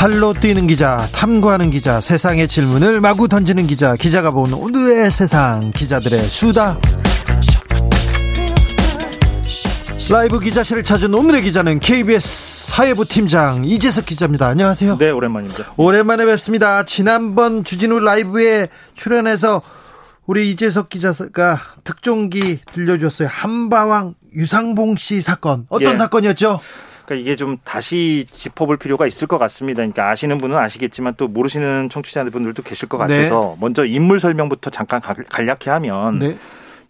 발로 뛰는 기자, 탐구하는 기자, 세상의 질문을 마구 던지는 기자, 기자가 본 오늘의 세상, 기자들의 수다. 라이브 기자실을 찾은 오늘의 기자는 KBS 사회부 팀장 이재석 기자입니다. 안녕하세요. 네, 오랜만입니다. 오랜만에 뵙습니다. 지난번 주진우 라이브에 출연해서 우리 이재석 기자가 특종기 들려주었어요. 한바왕 유상봉 씨 사건. 어떤 예. 사건이었죠? 그러니까 이게 좀 다시 짚어볼 필요가 있을 것 같습니다. 그러니까 아시는 분은 아시겠지만 또 모르시는 청취자분들도 계실 것 네. 같아서 먼저 인물 설명부터 잠깐 가- 간략히 하면 네.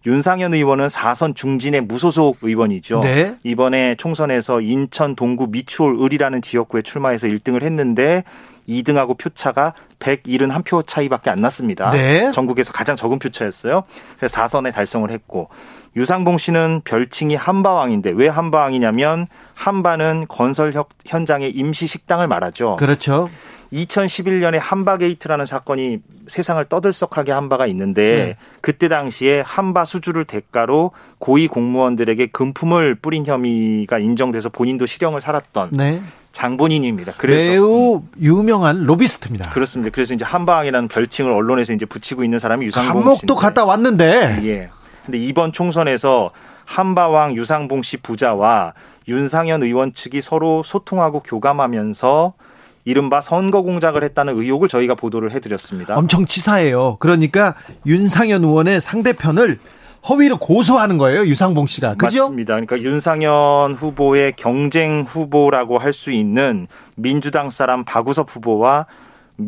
윤상현 의원은 4선 중진의 무소속 의원이죠. 네. 이번에 총선에서 인천 동구 미추홀 을이라는 지역구에 출마해서 1등을 했는데 2등하고 표차가 171표 차이밖에 안 났습니다. 네. 전국에서 가장 적은 표 차였어요. 그래서 4선에 달성을 했고 유상봉 씨는 별칭이 한바왕인데 왜 한바왕이냐면 한바는 건설 혁- 현장의 임시 식당을 말하죠. 그렇죠. 2011년에 한바게이트라는 사건이 세상을 떠들썩하게 한 바가 있는데 네. 그때 당시에 한바 수주를 대가로 고위 공무원들에게 금품을 뿌린 혐의가 인정돼서 본인도 실형을 살았던 네. 장본인입니다. 그래서 음. 매우 유명한 로비스트입니다. 그렇습니다. 그래서 이제 한바왕이라는 별칭을 언론에서 이제 붙이고 있는 사람이 유상봉 감옥도 씨인데. 갔다 왔는데 예. 근데 이번 총선에서 한바왕 유상봉 씨 부자와 윤상현 의원 측이 서로 소통하고 교감하면서 이른바 선거 공작을 했다는 의혹을 저희가 보도를 해드렸습니다. 엄청 치사해요. 그러니까 윤상현 의원의 상대편을 허위로 고소하는 거예요. 유상봉 씨가. 그죠? 맞습니다. 그러니까 윤상현 후보의 경쟁 후보라고 할 수 있는 민주당 사람 박우섭 후보와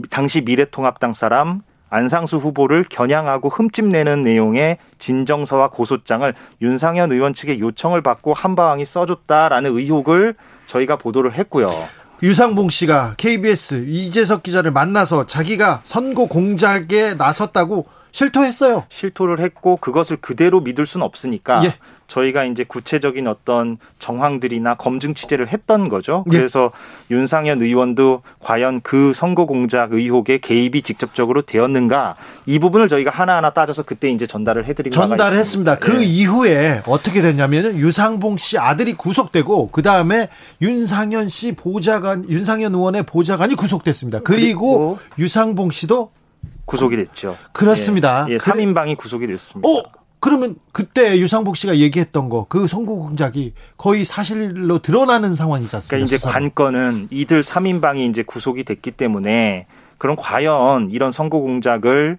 당시 미래통합당 사람 안상수 후보를 겨냥하고 흠집내는 내용의 진정서와 고소장을 윤상현 의원 측의 요청을 받고 한바왕이 써줬다라는 의혹을 저희가 보도를 했고요. 유상봉 씨가 KBS 이재석 기자를 만나서 자기가 선거 공작에 나섰다고 실토했어요. 실토를 했고 그것을 그대로 믿을 수는 없으니까 예. 저희가 이제 구체적인 어떤 정황들이나 검증 취재를 했던 거죠. 예. 그래서 윤상현 의원도 과연 그 선거 공작 의혹에 개입이 직접적으로 되었는가 이 부분을 저희가 하나하나 따져서 그때 이제 전달을 해드린 바가 전달했습니다. 있습니다. 그 예. 이후에 어떻게 됐냐면은 유상봉 씨 아들이 구속되고 그 다음에 윤상현 씨 보좌관 윤상현 의원의 보좌관이 구속됐습니다. 그리고, 그리고 유상봉 씨도 구속이 됐죠. 그렇습니다. 예, 예, 그래- 3인방이 구속이 됐습니다. 어 그러면 그때 유상봉 씨가 얘기했던 거 그 선거 공작이 거의 사실로 드러나는 상황이지 않습니까? 그러니까 이제 수사로. 관건은 이들 3인방이 이제 구속이 됐기 때문에 그럼 과연 이런 선거 공작을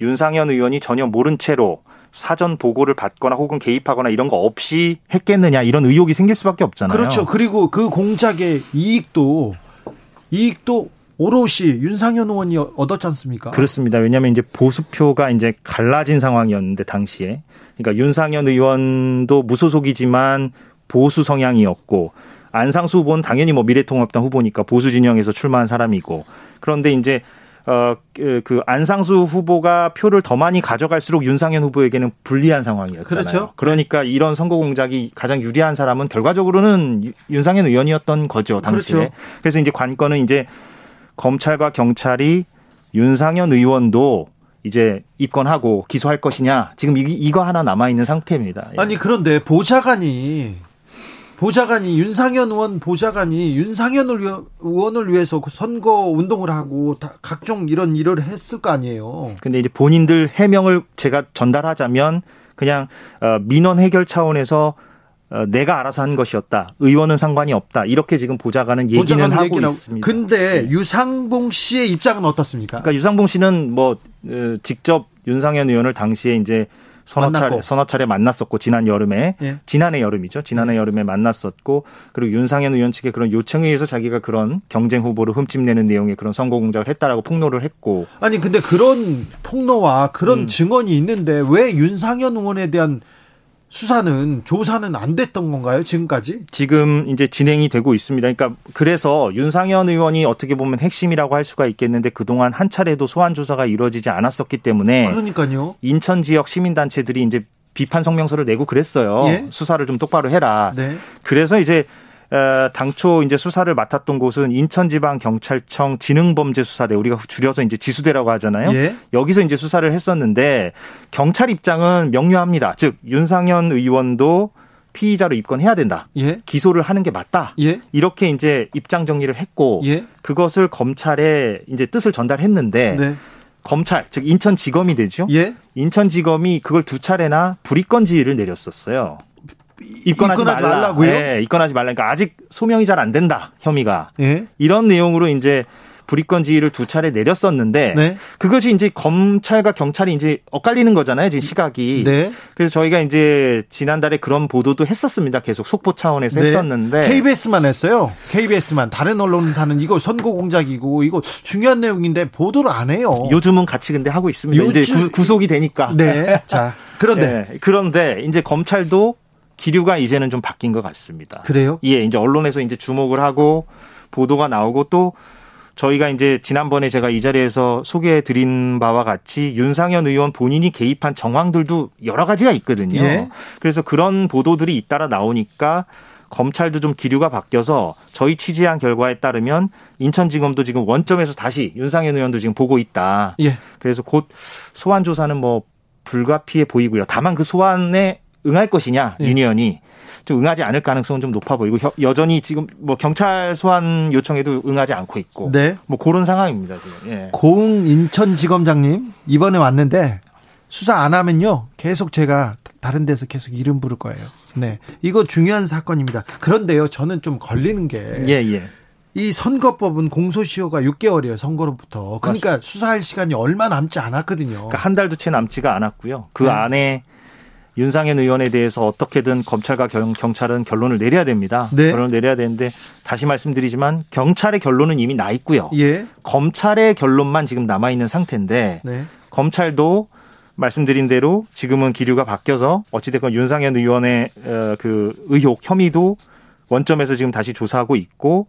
윤상현 의원이 전혀 모른 채로 사전 보고를 받거나 혹은 개입하거나 이런 거 없이 했겠느냐 이런 의혹이 생길 수밖에 없잖아요. 그렇죠. 그리고 그 공작의 이익도 이익도 오롯이 윤상현 의원이 얻었지 않습니까? 그렇습니다. 왜냐하면 이제 보수표가 이제 갈라진 상황이었는데 당시에 그러니까 윤상현 의원도 무소속이지만 보수 성향이었고 안상수 후보는 당연히 뭐 미래통합당 후보니까 보수 진영에서 출마한 사람이고 그런데 이제 어그 안상수 후보가 표를 더 많이 가져갈수록 윤상현 후보에게는 불리한 상황이었잖아요. 그렇죠. 그러니까 이런 선거 공작이 가장 유리한 사람은 결과적으로는 유- 윤상현 의원이었던 거죠 당시에. 그렇죠. 그래서 이제 관건은 이제 검찰과 경찰이 윤상현 의원도 이제 입건하고 기소할 것이냐 지금 이, 이거 하나 남아 있는 상태입니다. 예. 아니 그런데 보좌관이 보좌관이 윤상현 의원 보좌관이 윤상현 의원- 의원을 위해서 그 선거 운동을 하고 다 각종 이런 일을 했을 거 아니에요. 근데 이제 본인들 해명을 제가 전달하자면 그냥 어, 민원 해결 차원에서 어, 내가 알아서 한 것이었다. 의원은 상관이 없다. 이렇게 지금 보좌관은 얘기는 하고 얘기는 하고. 있습니다. 근데 유상봉 씨의 입장은 어떻습니까? 그러니까 유상봉 씨는 뭐 어, 직접 윤상현 의원을 당시에 이제 서너 만났고. 차례 서너 차례 만났었고 지난 여름에 예. 지난해 여름이죠. 지난해 여름에 만났었고 그리고 윤상현 의원 측의 그런 요청에 의해서 자기가 그런 경쟁 후보를 흠집내는 내용의 그런 선거 공작을 했다라고 폭로를 했고 아니 근데 그런 폭로와 그런 음. 증언이 있는데 왜 윤상현 의원에 대한 수사는 조사는 안 됐던 건가요? 지금까지? 지금 이제 진행이 되고 있습니다. 그러니까 그래서 윤상현 의원이 어떻게 보면 핵심이라고 할 수가 있겠는데 그동안 한 차례도 소환 조사가 이루어지지 않았었기 때문에 그러니까요. 인천 지역 시민 단체들이 이제 비판 성명서를 내고 그랬어요. 예? 수사를 좀 똑바로 해라. 네. 그래서 이제 어, 당초 이제 수사를 맡았던 곳은 인천지방경찰청 지능범죄수사대 우리가 줄여서 이제 지수대라고 하잖아요. 예. 여기서 이제 수사를 했었는데 경찰 입장은 명료합니다. 즉 윤상현 의원도 피의자로 입건해야 된다. 예. 기소를 하는 게 맞다. 예. 이렇게 이제 입장 정리를 했고 예. 그것을 검찰에 이제 뜻을 전달했는데 네. 검찰 즉 인천지검이 되죠. 예. 인천지검이 그걸 두 차례나 불이건 지휘를 내렸었어요. 입건하지, 입건하지 말라. 말라고요? 네, 입건하지 말라니까 아직 소명이 잘 안 된다 혐의가 예. 이런 내용으로 이제 불이건 지휘를 두 차례 내렸었는데 네. 그것이 이제 검찰과 경찰이 이제 엇갈리는 거잖아요 지금 시각이 네. 그래서 저희가 이제 지난달에 그런 보도도 했었습니다 계속 속보 차원에서 네. 했었는데 KBS만 했어요. KBS만 다른 언론사는 이거 선거 공작이고 이거 중요한 내용인데 보도를 안 해요. 요즘은 같이 근데 하고 있습니다 이제 요즘- 구, 구속이 되니까 네. 자, 그런데 네, 그런데 이제 검찰도 기류가 이제는 좀 바뀐 것 같습니다. 그래요? 예, 이제 언론에서 이제 주목을 하고 보도가 나오고 또 저희가 이제 지난번에 제가 이 자리에서 소개해 드린 바와 같이 윤상현 의원 본인이 개입한 정황들도 여러 가지가 있거든요. 예. 그래서 그런 보도들이 잇따라 나오니까 검찰도 좀 기류가 바뀌어서 저희 취재한 결과에 따르면 인천지검도 지금 원점에서 다시 윤상현 의원도 지금 보고 있다. 예. 그래서 곧 소환 조사는 뭐 불가피해 보이고요. 다만 그 소환에 응할 것이냐 예. 윤 의원이 좀 응하지 않을 가능성은 좀 높아 보이고 여- 여전히 지금 뭐 경찰 소환 요청에도 응하지 않고 있고 네. 뭐 그런 상황입니다 지금. 예. 고흥 인천지검장님 이번에 왔는데 수사 안 하면요 계속 제가 다른 데서 계속 이름 부를 거예요. 네, 이거 중요한 사건입니다. 그런데요, 저는 좀 걸리는 게이 예, 예. 선거법은 공소시효가 6개월이에요 선거로부터. 그러니까 수사할 시간이 얼마 남지 않았거든요. 그러니까 한 달도 채 남지가 않았고요. 그 네. 안에 윤상현 의원에 대해서 어떻게든 검찰과 경, 경찰은 결론을 내려야 됩니다. 네. 결론을 내려야 되는데 다시 말씀드리지만 경찰의 결론은 이미 나 있고요. 예, 검찰의 결론만 지금 남아 있는 상태인데 네, 검찰도 말씀드린 대로 지금은 기류가 바뀌어서 어찌됐건 윤상현 의원의 어, 그 의혹 혐의도 원점에서 지금 다시 조사하고 있고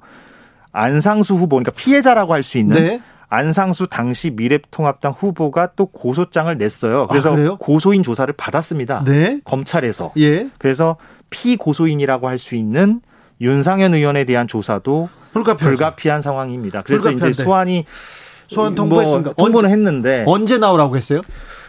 안상수 후보 그러니까 피해자라고 할 수 있는 네. 안상수 당시 미래통합당 후보가 또 고소장을 냈어요. 그래서 아? 고소인 조사를 받았습니다. 네, 검찰에서. 예, 그래서 피고소인이라고 할 수 있는 윤상현 의원에 대한 조사도 불가피하죠. 불가피한 상황입니다. 그래서 이제 불가피한데. 소환이 소환 뭐 통보했습니다. 통보는 했는데 언제 나오라고 했어요?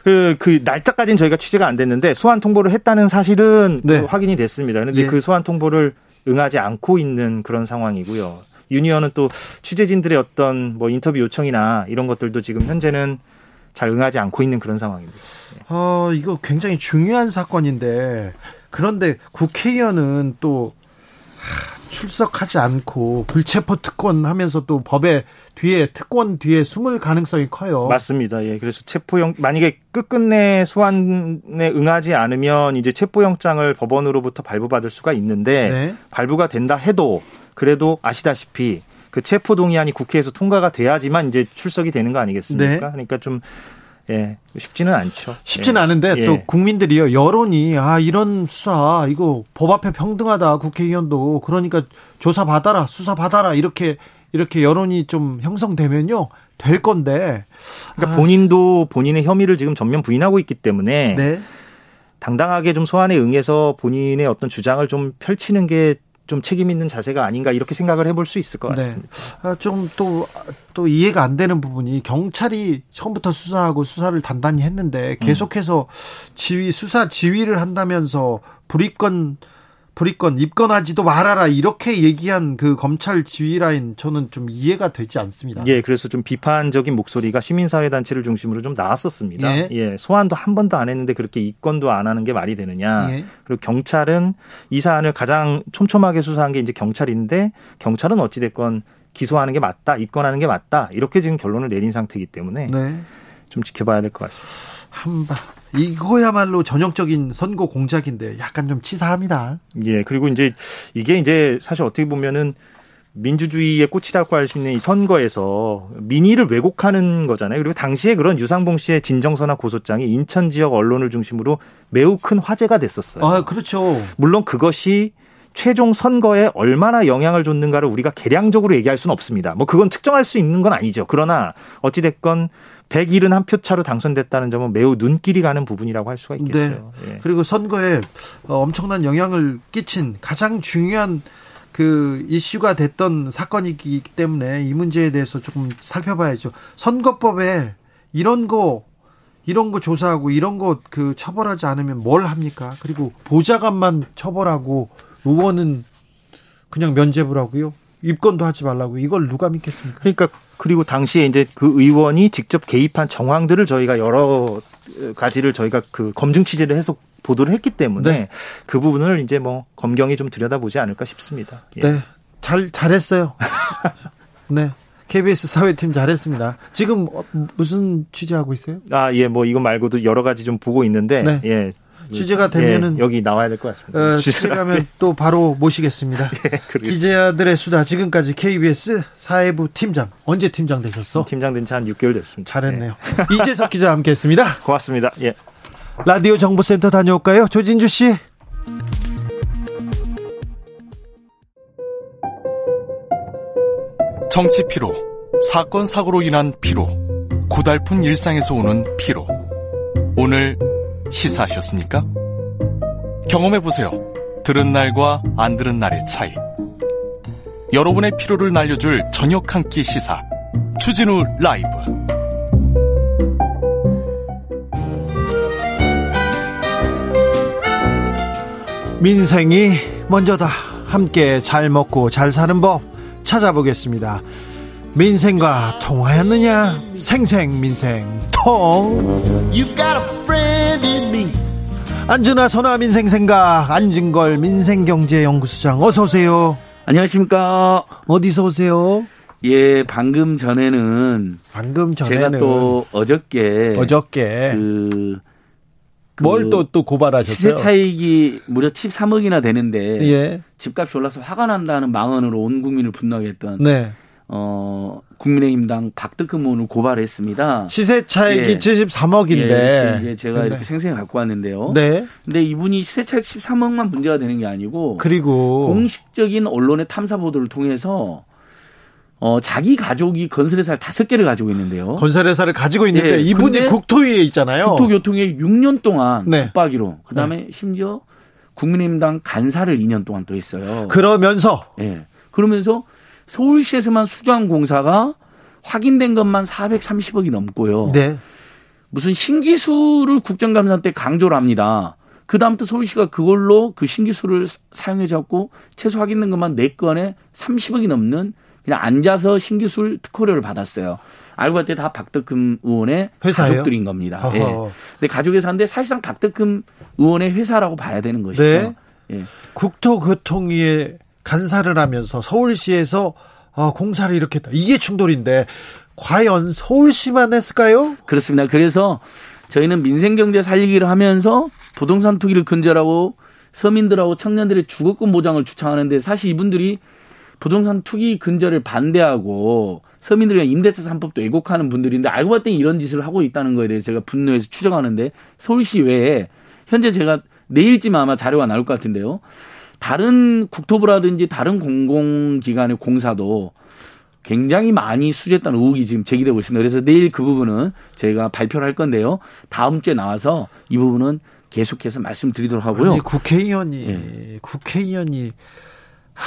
그, 그 날짜까지는 저희가 취재가 안 됐는데 소환 통보를 했다는 사실은 네. 그 확인이 됐습니다. 그런데 예. 그 소환 통보를 응하지 않고 있는 그런 상황이고요. 유니언은 또 취재진들의 어떤 뭐 인터뷰 요청이나 이런 것들도 지금 현재는 잘 응하지 않고 있는 그런 상황입니다. 어, 이거 굉장히 중요한 사건인데 그런데 국회의원은 또 하, 출석하지 않고 불체포 특권 하면서 또 법에 뒤에 특권 뒤에 숨을 가능성이 커요. 맞습니다. 예. 그래서 체포영 만약에 끝끝내 소환에 응하지 않으면 이제 체포영장을 법원으로부터 발부받을 수가 있는데 네. 발부가 된다 해도 그래도 아시다시피 그 체포 동의안이 국회에서 통과가 돼야지만 이제 출석이 되는 거 아니겠습니까? 네. 그러니까 좀 예, 쉽지는 않죠. 쉽지는 예. 않은데 예. 또 국민들이요 여론이 아 이런 수사 이거 법 앞에 평등하다 국회의원도 그러니까 조사 받아라 수사 받아라 이렇게 이렇게 여론이 좀 형성되면요 될 건데 그러니까 아, 본인도 본인의 혐의를 지금 전면 부인하고 있기 때문에 네 당당하게 좀 소환에 응해서 본인의 어떤 주장을 좀 펼치는 게 좀 책임 있는 자세가 아닌가 이렇게 생각을 해볼 수 있을 것 네. 같습니다. 아, 좀 또, 또 이해가 안 되는 부분이 경찰이 처음부터 수사하고 수사를 단단히 했는데 계속해서 지휘, 수사 지휘를 한다면서 불입건, 불입건, 입건하지도 말아라 이렇게 얘기한 그 검찰 지휘 라인 저는 좀 이해가 되지 않습니다. 예, 그래서 좀 비판적인 목소리가 시민사회 단체를 중심으로 좀 나왔었습니다. 예. 예. 소환도 한 번도 안 했는데 그렇게 입건도 안 하는 게 말이 되느냐. 예. 그리고 경찰은 이 사안을 가장 촘촘하게 수사한 게 이제 경찰인데 경찰은 어찌 됐건 기소하는 게 맞다, 입건하는 게 맞다. 이렇게 지금 결론을 내린 상태이기 때문에 네. 좀 지켜봐야 될 것 같습니다. 한바. 이거야말로 전형적인 선거 공작인데 약간 좀 치사합니다. 예, 그리고 이제 이게 이제 사실 어떻게 보면은 민주주의의 꽃이라고 할 수 있는 이 선거에서 민의를 왜곡하는 거잖아요. 그리고 당시에 그런 유상봉 씨의 진정서나 고소장이 인천 지역 언론을 중심으로 매우 큰 화제가 됐었어요. 아, 그렇죠. 물론 그것이 최종 선거에 얼마나 영향을 줬는가를 우리가 계량적으로 얘기할 수는 없습니다. 뭐 그건 측정할 수 있는 건 아니죠. 그러나 어찌 됐건 171표 차로 당선됐다는 점은 매우 눈길이 가는 부분이라고 할 수가 있겠죠. 네. 예. 그리고 선거에 어, 엄청난 영향을 끼친 가장 중요한 그 이슈가 됐던 사건이기 때문에 이 문제에 대해서 조금 살펴봐야죠. 선거법에 이런 거 이런 거 조사하고 이런 거 그 처벌하지 않으면 뭘 합니까? 그리고 보좌관만 처벌하고 의원은 그냥 면제부라고요? 입건도 하지 말라고 이걸 누가 믿겠습니까? 그러니까 그리고 당시에 이제 그 의원이 직접 개입한 정황들을 저희가 여러 가지를 저희가 그 검증 취재를 해서 보도를 했기 때문에 네. 그 부분을 이제 뭐 검경이 좀 들여다보지 않을까 싶습니다. 예. 네. 잘 잘했어요. 네. KBS 사회팀 잘했습니다. 지금 어, 무슨 취재하고 있어요? 아, 예, 뭐 이거 말고도 여러 가지 좀 보고 있는데, 네. 예, 취재가 되면은 예, 여기 나와야 될 것 같습니다. 어, 취재가면 또 바로 모시겠습니다. 예, 기자들의 수다 지금까지 KBS 사회부 팀장 언제 팀장 되셨어? 팀장 된 지 한 6개월 됐습니다. 잘했네요. 예. 이재석 기자 함께했습니다. 고맙습니다. 예. 라디오 정보센터 다녀올까요, 조진주 씨? 정치 피로, 사건 사고로 인한 피로, 고달픈 일상에서 오는 피로. 오늘 시사하셨습니까? 경험해보세요. 들은 날과 안 들은 날의 차이. 여러분의 피로를 날려줄 저녁 한 끼 시사. 추진우 라이브. 민생이 먼저다. 함께 잘 먹고 잘 사는 법 찾아보겠습니다. 민생과 통하였느냐? 생생 민생 통. 안준아 선화 민생생각 안진걸 민생경제연구소장 어서 오세요. 안녕하십니까. 어디서 오세요? 예, 방금 전에는 방금 전에는 제가 또 어저께 어저께 그 뭘 또또 그 고발하셨어요? 시세 차익이 무려 13억이나 되는데 예. 집값이 올라서 화가 난다는 망언으로 온 국민을 분노하게 했던 네. 어, 국민의힘당 박덕흠 의원을 고발했습니다. 시세 차익이 예. 73억인데. 예, 이제 제가 근데. 이렇게 생생히 갖고 왔는데요. 네. 근데 이분이 시세 차익 13억만 문제가 되는 게 아니고. 그리고. 공식적인 언론의 탐사 보도를 통해서 어, 자기 가족이 건설회사를 다섯 개를 가지고 있는데요. 건설회사를 가지고 있는데 예, 이분이 국토위에 있잖아요. 국토교통에 6년 동안 네. 붙박이로. 그 다음에 네. 심지어 국민의힘당 간사를 2년 동안 또 했어요. 그러면서. 예. 그러면서 서울시에서만 수주한 공사가 확인된 것만 430억이 넘고요. 네. 무슨 신기술을 국정감사 때 강조를 합니다. 그 다음부터 서울시가 그걸로 그 신기술을 사용해 잡고 최소 확인된 것만 4건에 30억이 넘는 그냥 앉아서 신기술 특허료를 받았어요. 알고 봤더니 다 박덕흠 의원의 회사예요? 가족들인 겁니다. 예. 근데 가족 회사인데 사실상 박덕흠 의원의 회사라고 봐야 되는 것이죠. 네. 예. 국토교통위에 간사를 하면서 서울시에서 어, 공사를 이렇게 했다. 이게 충돌인데 과연 서울시만 했을까요? 그렇습니다. 그래서 저희는 민생 경제 살리기를 하면서 부동산 투기를 근절하고 서민들하고 청년들의 주거권 보장을 주창하는데 사실 이분들이 부동산 투기 근절을 반대하고 서민들이 임대차 3법도 왜곡하는 분들인데 알고 봤더니 이런 짓을 하고 있다는 거에 대해서 제가 분노해서 추정하는데 서울시 외에 현재 제가 내일쯤 아마 자료가 나올 것 같은데요. 다른 국토부라든지 다른 공공기관의 공사도 굉장히 많이 수주했다는 의혹이 지금 제기되고 있습니다. 그래서 내일 그 부분은 제가 발표를 할 건데요. 다음 주에 나와서 이 부분은 계속해서 말씀드리도록 하고요. 아니, 국회의원이 네. 국회의원이 하,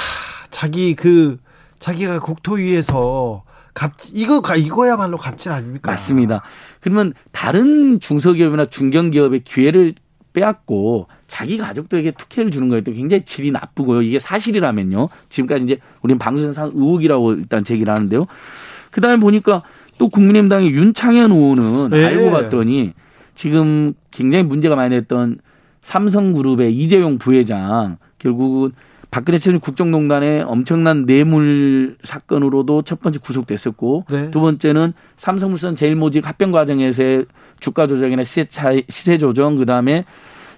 자기 그 자기가 국토위에서 갑 이거 이거야말로 갑질 아닙니까? 맞습니다. 그러면 다른 중소기업이나 중견기업의 기회를 빼앗고 자기 가족들에게 특혜를 주는 거에 또 굉장히 질이 나쁘고요. 이게 사실이라면요. 지금까지 이제 우리는 방송상 의혹이라고 일단 제기를 하는데요. 그 다음에 보니까 또 국민의힘당의 윤창현 의원은 네. 알고 봤더니 지금 굉장히 문제가 많이 됐던 삼성그룹의 이재용 부회장 결국은 박근혜 최순 국정농단의 엄청난 뇌물 사건으로도 첫 번째 구속됐었고 네. 두 번째는 삼성물산 제일모직 합병 과정에서의 주가 조정이나 시세 차이, 시세 조정 그다음에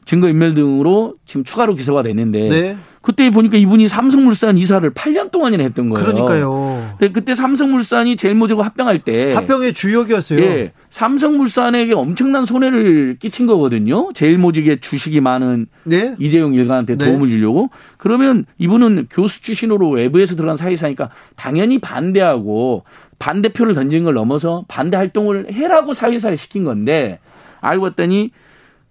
증거 인멸 등으로 지금 추가로 기소가 됐는데 네. 그때 보니까 이분이 삼성물산 이사를 8년 동안이나 했던 거예요. 그러니까요. 근데 그때 삼성물산이 제일모직고 합병할 때 합병의 주역이었어요. 예, 삼성물산에게 엄청난 손해를 끼친 거거든요. 제일모직의 주식이 많은 네. 이재용 일가한테 네. 도움을 주려고 그러면 이분은 교수 출신으로 외부에서 들어간 사회사니까 당연히 반대하고 반대표를 던진 걸 넘어서 반대 활동을 해라고 사회사를 시킨 건데 알고 봤더니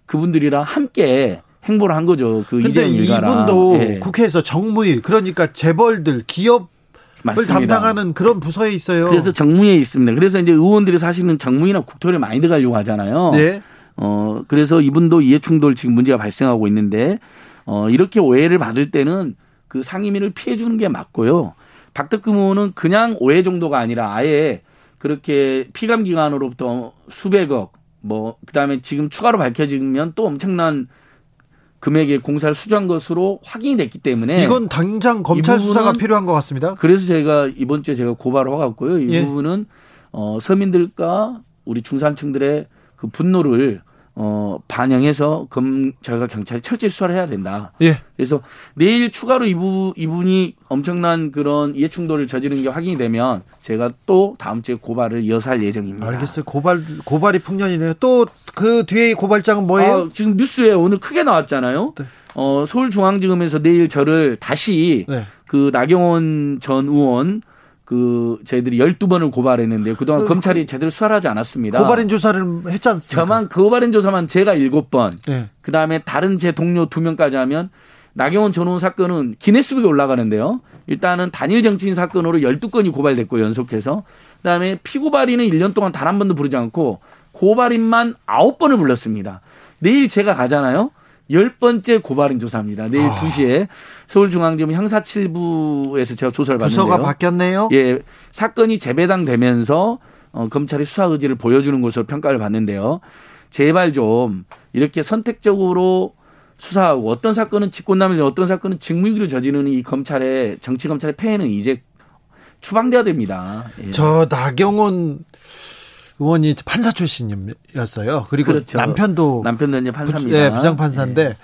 그분들이랑 함께 행보를 한 거죠. 그 이재용 일가랑. 이분도 예, 국회에서 정무일 그러니까 재벌들 기업을 맞습니다. 담당하는 그런 부서에 있어요. 그래서 정무에 있습니다. 그래서 이제 의원들이 사실은 정무이나 국토에 많이 들어가려고 하잖아요. 네. 어, 그래서 이분도 이해충돌 지금 문제가 발생하고 있는데, 어, 이렇게 오해를 받을 때는 그 상임위를 피해 주는 게 맞고요. 박덕금 의원은 그냥 오해 정도가 아니라 아예 그렇게 피감 기관으로부터 수백억, 뭐, 그 다음에 지금 추가로 밝혀지면 또 엄청난 금액의 공사를 수주한 것으로 확인이 됐기 때문에. 이건 당장 검찰 수사가 필요한 것 같습니다. 그래서 제가 이번 주에 제가 고발을 해갖고요. 이 예. 부분은 어, 서민들과 우리 중산층들의 그 분노를 어, 반영해서 검찰과 경찰이 철저히 수사를 해야 된다. 예. 그래서 내일 추가로 이부, 이분이 엄청난 그런 이해충돌을 저지른 게 확인이 되면 제가 또 다음 주에 고발을 이어서 할 예정입니다. 알겠어요. 고발 고발이 풍년이네요. 또 그 뒤에 고발장은 뭐예요? 아, 지금 뉴스에 오늘 크게 나왔잖아요. 네. 어, 서울중앙지검에서 내일 저를 다시 네. 그 나경원 전 의원 그 저희들이 12번을 고발했는데 그동안 그, 검찰이 제대로 수사를 하지 않았습니다. 고발인 조사를 했지 않습니까? 저만 그 고발인 조사만 제가 7번 네. 그다음에 다른 제 동료 2명까지 하면 나경원 전 의원 사건은 기네스북에 올라가는데요. 일단은 단일 정치인 사건으로 12건이 고발됐고 연속해서 그다음에 피고발인은 1년 동안 단 한 번도 부르지 않고 고발인만 9번을 불렀습니다. 내일 제가 가잖아요. 열 번째 고발인 조사입니다. 내일 아. 2시에 서울중앙지검 형사칠부에서 제가 조사를 받는데요. 부서가 바뀌었네요. 예, 사건이 재배당되면서 어, 검찰이 수사 의지를 보여주는 것으로 평가를 받는데요. 제발 좀 이렇게 선택적으로 수사하고 어떤 사건은 직권남용, 어떤 사건은 직무유기를 저지르는 이 검찰의 정치 검찰의 폐해는 이제 추방돼야 됩니다. 예. 저 나경원 의원이 판사 출신이었어요. 그리고 그렇죠. 남편도 남편도 이제 판사입니다. 부, 예, 부장 판사인데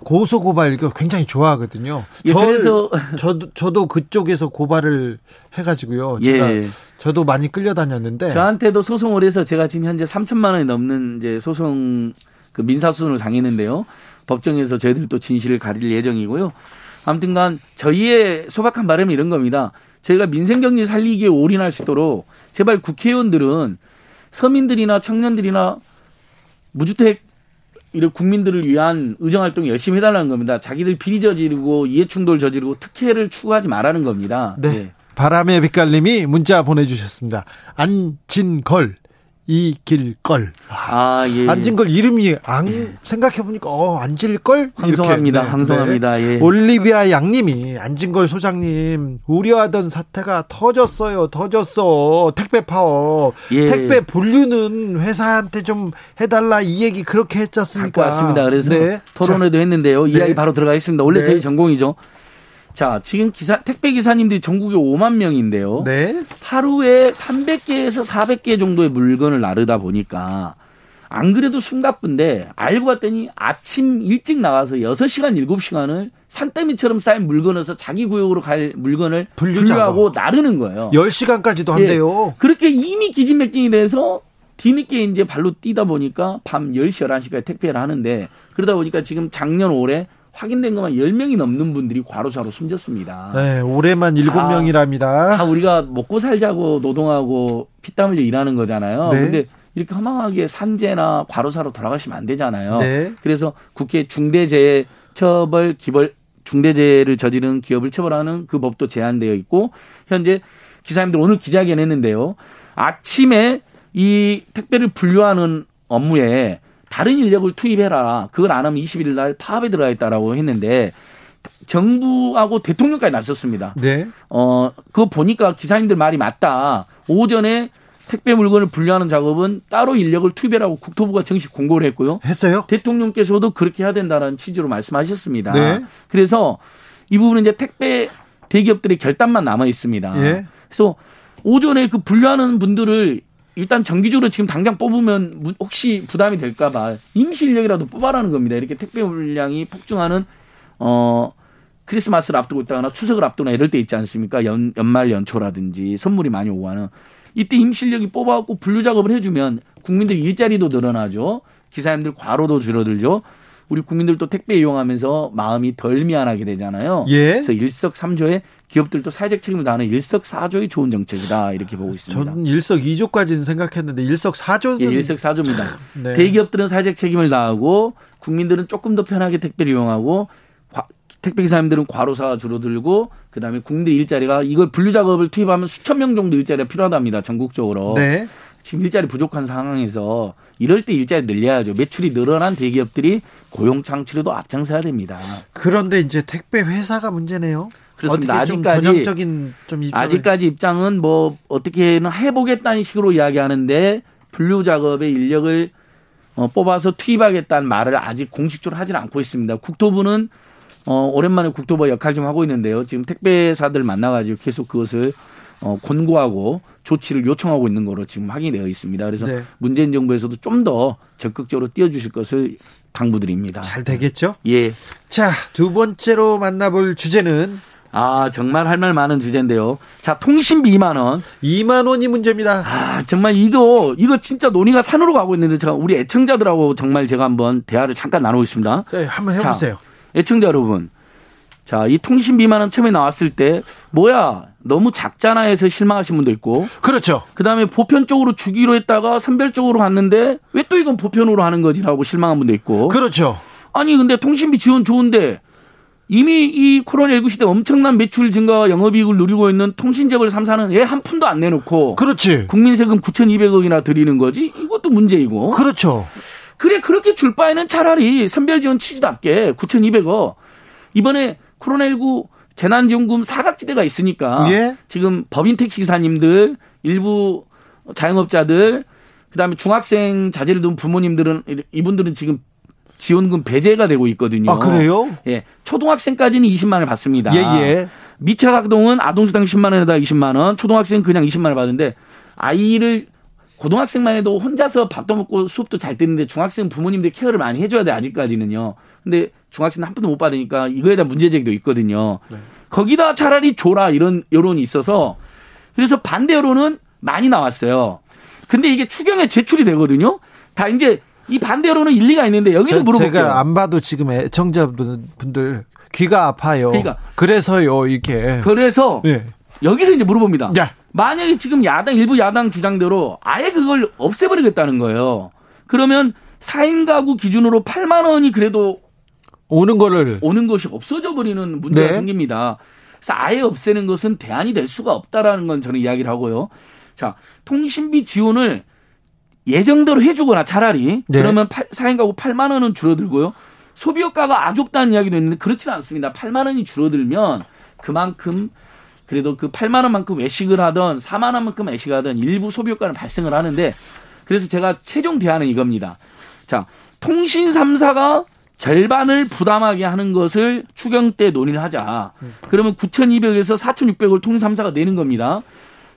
고소 고발 이거 굉장히 좋아하거든요. 예, 절- 그래서 저도 저도 그쪽에서 고발을 해가지고요. 제가 예. 저도 많이 끌려다녔는데 저한테도 소송을 해서 제가 지금 현재 3천만 원이 넘는 이제 소송 그 민사 소송을 당했는데요. 법정에서 저희들도 진실을 가릴 예정이고요. 아무튼간 저희의 소박한 바람이 이런 겁니다. 저희가 민생 경제 살리기에 올인할 수 있도록 제발 국회의원들은 서민들이나 청년들이나 무주택 이런 국민들을 위한 의정 활동 열심히 해달라는 겁니다. 자기들 비리 저지르고 이해충돌 저지르고 특혜를 추구하지 말라는 겁니다. 네. 예. 바람의 빛깔님이 문자 보내주셨습니다. 안진걸 이길걸. 아, 예. 안진걸 이름이 안 생각해 보니까 어 안질걸 황송합니다. 이렇게. 황송합니다. 예. 올리비아 양님이 안진걸 소장님 우려하던 사태가 터졌어요. 터졌어. 택배 파업. 예. 택배 분류는 회사한테 좀 해달라 이 얘기 그렇게 했지 않습니까? 갖고 왔습니다. 그래서 네. 토론회도 했는데요. 네. 이야기 바로 들어가겠습니다. 원래 네. 저희 전공이죠. 자, 지금 기사 택배 기사님들이 전국에 5만 명인데요. 자, 네. 하루에 300개에서 400개 정도의 물건을 나르다 보니까 안 그래도 숨가쁜데 알고 봤더니 아침 일찍 나가서 6시간 7시간을 산더미처럼 쌓인 물건에서 자기 구역으로 갈 물건을 분류 분류하고 나르는 거예요. 10시간까지도 한대요. 예. 그렇게 이미 기진맥진이 돼서 뒤늦게 이제 발로 뛰다 보니까 밤 10시, 11시까지 택배를 하는데 그러다 보니까 지금 작년 올해 확인된 것만 10명이 넘는 분들이 과로사로 숨졌습니다. 네, 올해만 7명이랍니다. 다 우리가 먹고 살자고 노동하고 피땀 흘려 일하는 거잖아요. 네. 근데 이렇게 허망하게 산재나 과로사로 돌아가시면 안 되잖아요. 네. 그래서 국회 중대재해 처벌 기벌 중대재해를 저지른 기업을 처벌하는 그 법도 제한되어 있고 현재 기사님들 오늘 기자회견 했는데요. 아침에 이 택배를 분류하는 업무에 다른 인력을 투입해라. 그걸 안 하면 20일 날 파업에 들어가 있다라고 했는데 정부하고 대통령까지 나섰습니다. 네. 어, 그거 보니까 기사님들 말이 맞다. 오전에 택배 물건을 분류하는 작업은 따로 인력을 투입해라고 국토부가 정식 공고를 했고요. 했어요? 대통령께서도 그렇게 해야 된다는 취지로 말씀하셨습니다. 네. 그래서 이 부분은 이제 택배 대기업들의 결단만 남아 있습니다. 예. 그래서 오전에 그 분류하는 분들을 일단 정기적으로 지금 당장 뽑으면 무- 혹시 부담이 될까봐 임시 인력이라도 뽑아라는 겁니다. 이렇게 택배 물량이 폭증하는 어 크리스마스를 앞두고 있다거나 추석을 앞두거나 이럴 때 있지 않습니까? 연, 연말 연초라든지 선물이 많이 오고 하는 이때 임실력이 뽑아갖고 분류 작업을 해주면 국민들 일자리도 늘어나죠. 기사님들 과로도 줄어들죠. 우리 국민들도 택배 이용하면서 마음이 덜 미안하게 되잖아요. 예. 그래서 일석삼조에 기업들도 사회적 책임을 다하는 일석사조의 좋은 정책이다 이렇게 보고 있습니다. 저는 일석이조까지는 생각했는데 일석사조는 예, 일석사조입니다. 네. 대기업들은 사회적 책임을 다하고 국민들은 조금 더 편하게 택배를 이용하고 과- 택배 기사님들은 과로사가 줄어들고 그다음에 국민들 일자리가 이걸 분류 작업을 투입하면 수천 명 정도 일자리가 필요하답니다. 전국적으로. 네. 지금 일자리 부족한 상황에서 이럴 때 일자리 늘려야죠. 매출이 늘어난 대기업들이 고용 창출에도 앞장서야 됩니다. 그런데 이제 택배 회사가 문제네요. 그렇습니다. 아직까지- 전형적인 좀 입장을 아직까지 입장은 뭐 어떻게는 해보겠다는 식으로 이야기하는데 분류 작업에 인력을 어, 뽑아서 투입하겠다는 말을 아직 공식적으로 하지는 않고 있습니다. 국토부는 어, 오랜만에 국토부 역할 좀 하고 있는데요. 지금 택배사들 만나가지고 계속 그것을 어, 권고하고 조치를 요청하고 있는 거로 지금 확인이 되어 있습니다. 그래서 네. 문재인 정부에서도 좀 더 적극적으로 뛰어주실 것을 당부드립니다. 잘 되겠죠? 예. 자, 두 번째로 만나볼 주제는 아, 정말 할 말 많은 주제인데요. 자, 통신비 2만 원. 2만 원이 문제입니다. 아, 정말 이거, 이거 진짜 논의가 산으로 가고 있는데 제가 우리 애청자들하고 정말 제가 한번 대화를 잠깐 나누고 있습니다. 네, 한번 해 보세요. 애청자 여러분. 자, 이 통신비만은 처음에 나왔을 때, 뭐야, 너무 작잖아 해서 실망하신 분도 있고, 그렇죠. 그 다음에 보편적으로 주기로 했다가 선별적으로 갔는데, 왜 또 이건 보편으로 하는 거지라고 실망한 분도 있고, 그렇죠. 아니, 근데 통신비 지원 좋은데, 이미 이 코로나19 시대 엄청난 매출 증가와 영업이익을 누리고 있는 통신재벌 3사는 얘한 푼도 안 내놓고, 그렇지. 국민 세금 9,200억이나 드리는 거지? 이것도 문제이고. 그렇죠. 그래 그렇게 줄 바에는 차라리 선별 지원 취지답게 9,200억 이번에 코로나19 재난지원금 사각지대가 있으니까 예. 지금 법인 택시 기사님들 일부 자영업자들 그다음에 중학생 자제를 둔 부모님들은 이분들은 지금 지원금 배제가 되고 있거든요. 아, 그래요? 예. 초등학생까지는 20만 원을 받습니다. 예, 예. 미착학동은 아동수당 10만 원에다 20만 원, 초등학생 그냥 20만 원을 받는데 아이를 고등학생만 해도 혼자서 밥도 먹고 수업도 잘 듣는데 중학생 부모님들 케어를 많이 해줘야 돼 아직까지는요. 근데 중학생 한 푼도 못 받으니까 이거에 대한 문제 제기도 있거든요. 거기다 차라리 줘라 이런 여론이 있어서 그래서 반대 여론은 많이 나왔어요. 근데 이게 추경에 제출이 되거든요. 다 이제 이 반대 여론은 일리가 있는데 여기서 저- 물어볼게요. 제가 안 봐도 지금 애청자분들 귀가 아파요. 그러니까. 그래서요, 이게. 그래서 예. 여기서 이제 물어봅니다. 야. 만약에 지금 야당 일부 야당 주장대로 아예 그걸 없애버리겠다는 거예요. 그러면 4인 가구 기준으로 8만 원이 그래도 오는 거를. 오는 것이 없어져 버리는 문제가 네. 생깁니다. 그래서 아예 없애는 것은 대안이 될 수가 없다라는 건 저는 이야기를 하고요. 자, 통신비 지원을 예정대로 해주거나 차라리 네. 그러면 8, 4인 가구 8만 원은 줄어들고요. 소비 효과가 아주 없다는 이야기도 있는데 그렇지는 않습니다. 8만 원이 줄어들면 그만큼 그래도 그 8만 원만큼 외식을 하던 4만 원만큼 외식을 하던 일부 소비 효과는 발생을 하는데 그래서 제가 최종 대안은 이겁니다. 자, 통신 3사가 절반을 부담하게 하는 것을 추경 때 논의를 하자. 그러면 9,200에서 4,600을 통신 3사가 내는 겁니다.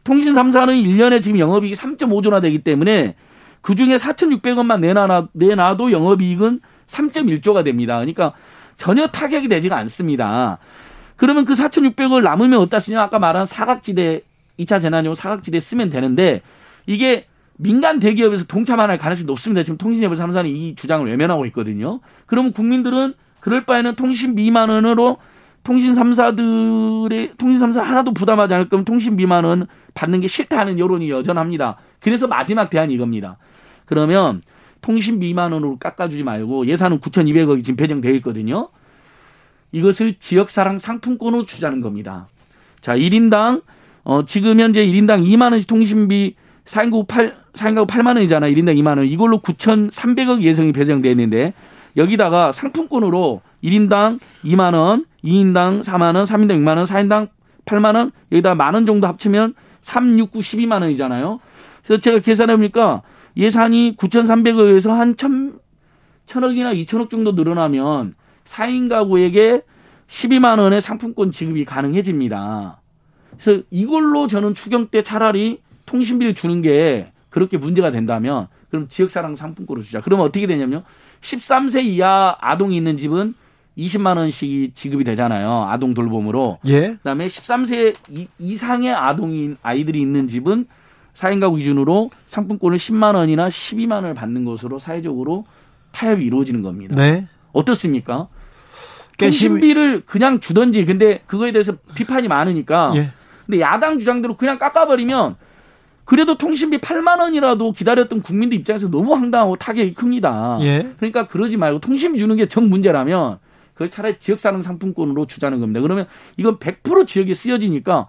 통신 3사는 1년에 지금 영업이익이 3.5조나 되기 때문에 그 중에 4,600원만 내놔, 내놔도 영업이익은 3.1조가 됩니다. 그러니까 전혀 타격이 되지가 않습니다. 그러면 그 4,600을 남으면 어디다 쓰냐? 아까 말한 사각지대, 2차 재난용 사각지대 쓰면 되는데 이게 민간 대기업에서 동참할 가능성이 높습니다. 지금 통신재벌 3사는 이 주장을 외면하고 있거든요. 그러면 국민들은 그럴 바에는 통신 미만 원으로 통신 3사들의 통신 3사 하나도 부담하지 않을 거면 통신 미만 원 받는 게 싫다는 여론이 여전합니다. 그래서 마지막 대안이 이겁니다. 그러면 통신 미만 원으로 깎아주지 말고 예산은 9,200억이 지금 배정되어 있거든요. 이것을 지역사랑 상품권으로 주자는 겁니다. 자, 1인당, 어, 지금 현재 1인당 2만 원씩 통신비 4인국 8, 4인가구 8만 원이잖아. 1인당 2만 원. 이걸로 9,300억 예정이 배정되어 있는데, 여기다가 상품권으로 1인당 2만 원, 2인당 4만 원, 3인당 6만 원, 4인당 8만 원, 여기다 만 원 정도 합치면 3, 6, 9, 12만 원이잖아요. 그래서 제가 계산해 보니까 예산이 9,300억에서 한 1,000, 1,000억이나 2,000억 정도 늘어나면 4인 가구에게 12만 원의 상품권 지급이 가능해집니다. 그래서 이걸로 저는 추경 때 차라리 통신비를 주는 게 그렇게 문제가 된다면 그럼 지역사랑 상품권으로 주자. 그러면 어떻게 되냐면요. 13세 이하 아동이 있는 집은 20만 원씩 지급이 되잖아요. 아동 돌봄으로. 예. 그다음에 13세 이상의 아동인 아이들이 있는 집은 4인 가구 기준으로 상품권을 10만 원이나 12만 원을 받는 것으로 사회적으로 타협이 이루어지는 겁니다. 네. 어떻습니까? 통신비를 그냥 주던지 근데 그거에 대해서 비판이 많으니까 예. 근데 야당 주장대로 그냥 깎아버리면 그래도 통신비 8만 원이라도 기다렸던 국민들 입장에서 너무 황당하고 타격이 큽니다. 예. 그러니까 그러지 말고 통신비 주는 게정 문제라면 그걸 차라리 지역사랑 상품권으로 주자는 겁니다. 그러면 이건 100% 지역에 쓰여지니까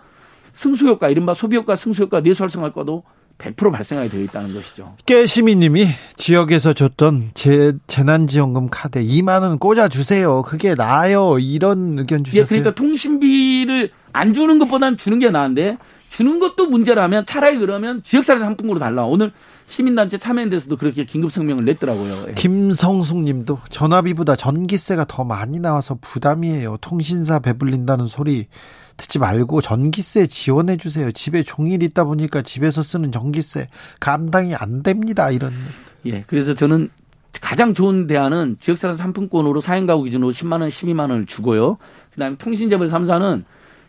승수효과, 이른바 소비효과, 승수효과, 내수활성화효과도 100% 발생하게 되어 있다는 것이죠. 깨시미님이 지역에서 줬던 재, 재난지원금 카드 2만 원 꽂아 주세요. 그게 나아요. 이런 의견 주셨어요. 예, 그러니까 통신비를 안 주는 것보다는 주는 게 나은데 주는 것도 문제라면 차라리 그러면 지역사회 상품으로 달라. 오늘 시민단체 참여연대에서도 그렇게 긴급 성명을 냈더라고요. 예. 김성숙님도 전화비보다 전기세가 더 많이 나와서 부담이에요. 통신사 배불린다는 소리 듣지 말고 전기세 지원해 주세요. 집에 종일 있다 보니까 집에서 쓰는 전기세 감당이 안 됩니다. 이런. 예, 그래서 저는 가장 좋은 대안은 지역사회 상품권으로 사인 가구 기준으로 10만 원, 12만 원을 주고요. 그다음에 통신재벌 3사는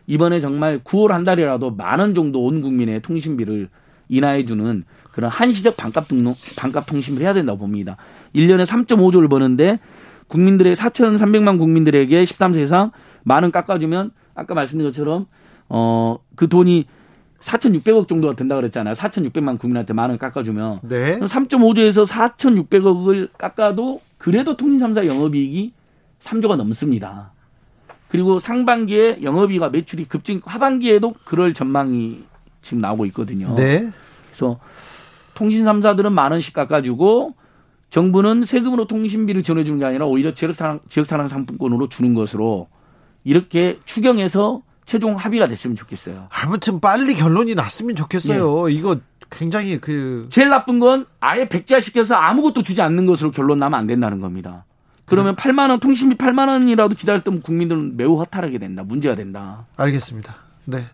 이번에 정말 9월 한 달이라도 만 원 정도 온 국민의 통신비를 인하해 주는 그런 한시적 반값 등록 반값 통신비를 해야 된다고 봅니다. 1년에 3.5조를 버는데 국민들의 4,300만 국민들에게 13세 이상 만원 깎아주면 아까 말씀드린 것처럼 어 그 돈이 4,600억 정도가 된다 그랬잖아요. 4,600만 국민한테 만 원 깎아주면 네. 3.5조에서 4,600억을 깎아도 그래도 통신 3사 영업이익이 3조가 넘습니다. 그리고 상반기에 영업이익과 매출이 급증, 하반기에도 그럴 전망이 지금 나오고 있거든요. 네. 그래서 통신 3사들은 만 원씩 깎아주고 정부는 세금으로 통신비를 지원해주는 게 아니라 오히려 지역사랑, 지역사랑 상품권으로 주는 것으로 이렇게 추경해서 최종 합의가 됐으면 좋겠어요. 아무튼 빨리 결론이 났으면 좋겠어요. 이거 굉장히 그 제일 나쁜 건 아예 백지화시켜서 아무것도 주지 않는 것으로 결론 나면 안 된다는 겁니다. 그러면 8만 원 통신비 8만 원이라도 기다렸던 국민들은 매우 허탈하게 된다. 문제가 된다. 알겠습니다. 네.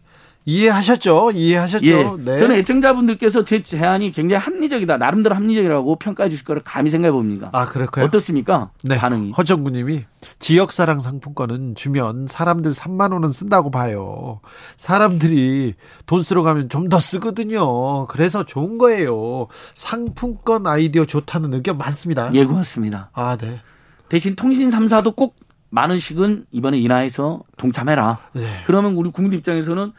이해하셨죠? 이해하셨죠? 예. 네. 저는 애청자분들께서 제 제안이 굉장히 합리적이다. 나름대로 합리적이라고 평가해 주실 거를 감히 생각해 봅니다. 아, 그럴까요? 어떻습니까? 네. 반응이. 허정구 님이 지역사랑 상품권은 주면 사람들 3만 원은 쓴다고 봐요. 사람들이 돈 쓰러 가면 좀 더 쓰거든요. 그래서 좋은 거예요. 상품권 아이디어 좋다는 의견 많습니다. 예, 고맙습니다. 아, 네. 대신 통신 3사도 꼭만 원씩은 이번에 인하해서 동참해라. 네. 그러면 우리 국민 입장에서는 사-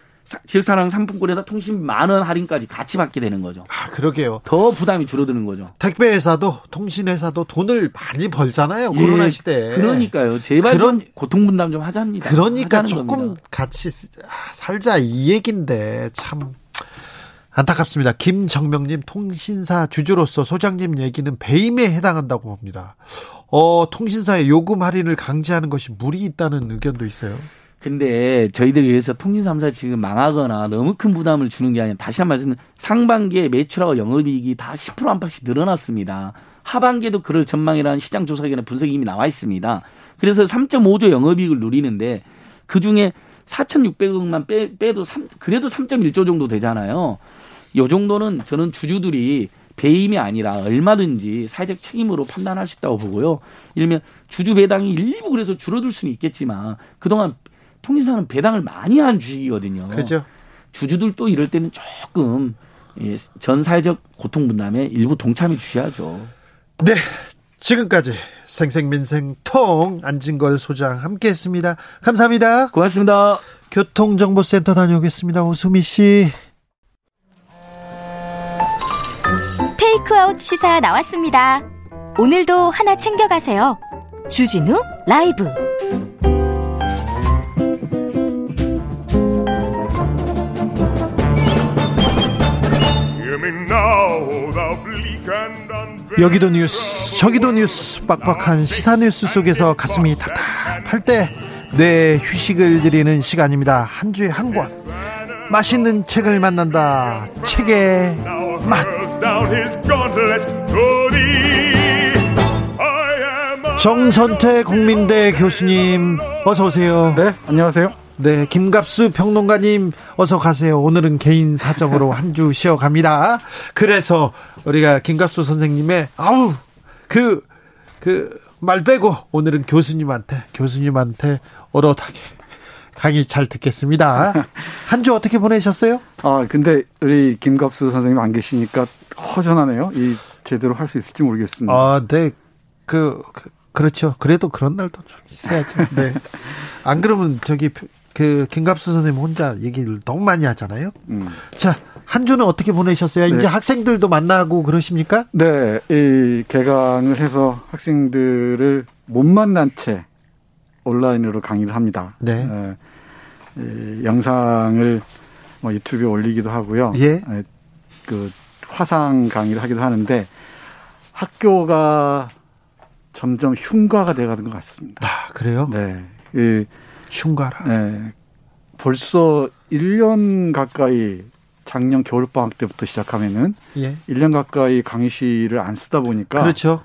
지역사랑 상품권에다 통신 만 원 할인까지 같이 받게 되는 거죠. 아, 그러게요. 더 부담이 줄어드는 거죠. 택배 회사도 통신 회사도 돈을 많이 벌잖아요. 코로나 예, 시대에. 그러니까요. 제발 그런- 좀 고통 분담 좀 하자입니다. 그러니까 조금 겁니다. 같이 쓰- 아, 살자 이 얘긴데 참 안타깝습니다. 김정명님 통신사 주주로서 소장님 얘기는 배임에 해당한다고 봅니다. 어 통신사의 요금 할인을 강제하는 것이 무리 있다는 의견도 있어요. 근데 저희들이 위해서 통신 3사 지금 망하거나 너무 큰 부담을 주는 게 아니라 다시 한번 말씀 상반기에 매출하고 영업이익이 다 10% 안팎씩 늘어났습니다. 하반기에도 그럴 전망이라는 시장 조사 기관의 분석이 이미 나와 있습니다. 그래서 3.5조 영업이익을 누리는데 그 중에 4,600억만 빼, 빼도 3, 그래도 3.1조 정도 되잖아요. 요 정도는 저는 주주들이 배임이 아니라 얼마든지 사회적 책임으로 판단할 수 있다고 보고요. 일면 주주 배당이 일부 그래서 줄어들 수는 있겠지만 그동안 통신사는 배당을 많이 한 주식이거든요. 그죠? 주주들도 이럴 때는 조금 예, 전 사회적 고통 분담에 일부 동참해 주셔야죠. 네. 지금까지 생생민생통 안진걸 소장 함께했습니다. 감사합니다. 고맙습니다. 교통정보센터 다녀오겠습니다. 오수미 씨. 테이크아웃 시사 나왔습니다. 오늘도 하나 챙겨가세요. 주진우 라이브. 여기도 뉴스, 저기도 뉴스, 빡빡한 시사 뉴스 속에서 가슴이 답답할 때뇌 휴식을 드리는 시간입니다. 한 주에 한 권. 맛있는 책을 만난다. 책의 맛. 정선태 국민대 교수님, 어서 오세요. 네, 안녕하세요. 네, 김갑수 평론가님 어서 가세요. 오늘은 개인 사정으로 한 주 쉬어 갑니다. 그래서 우리가 김갑수 선생님의 아우 그 그 말 빼고 오늘은 교수님한테 교수님한테 오롯하게 강의 잘 듣겠습니다. 한 주 어떻게 보내셨어요? 아 근데 우리 김갑수 선생님 안 계시니까 허전하네요. 이 제대로 할 수 있을지 모르겠습니다. 아, 네. 그, 그 그렇죠. 그래도 그런 날도 좀 있어야죠. 네. 안 그러면 저기 그 김갑수 선생님 혼자 얘기를 너무 많이 하잖아요. 음. 자, 한 주는 어떻게 보내셨어요? 네. 이제 학생들도 만나고 그러십니까? 네, 이 개강을 해서 학생들을 못 만난 채 온라인으로 강의를 합니다. 네. 에, 이 영상을 뭐 유튜브에 올리기도 하고요. 예. 에, 그 화상 강의를 하기도 하는데 학교가 점점 흉가가 돼가는 것 같습니다. 아, 그래요? 네. 이 흉가라. 네. 벌써 1년 가까이 작년 겨울방학 때부터 시작하면은 예. 1년 가까이 강의실을 안 쓰다 보니까 그렇죠.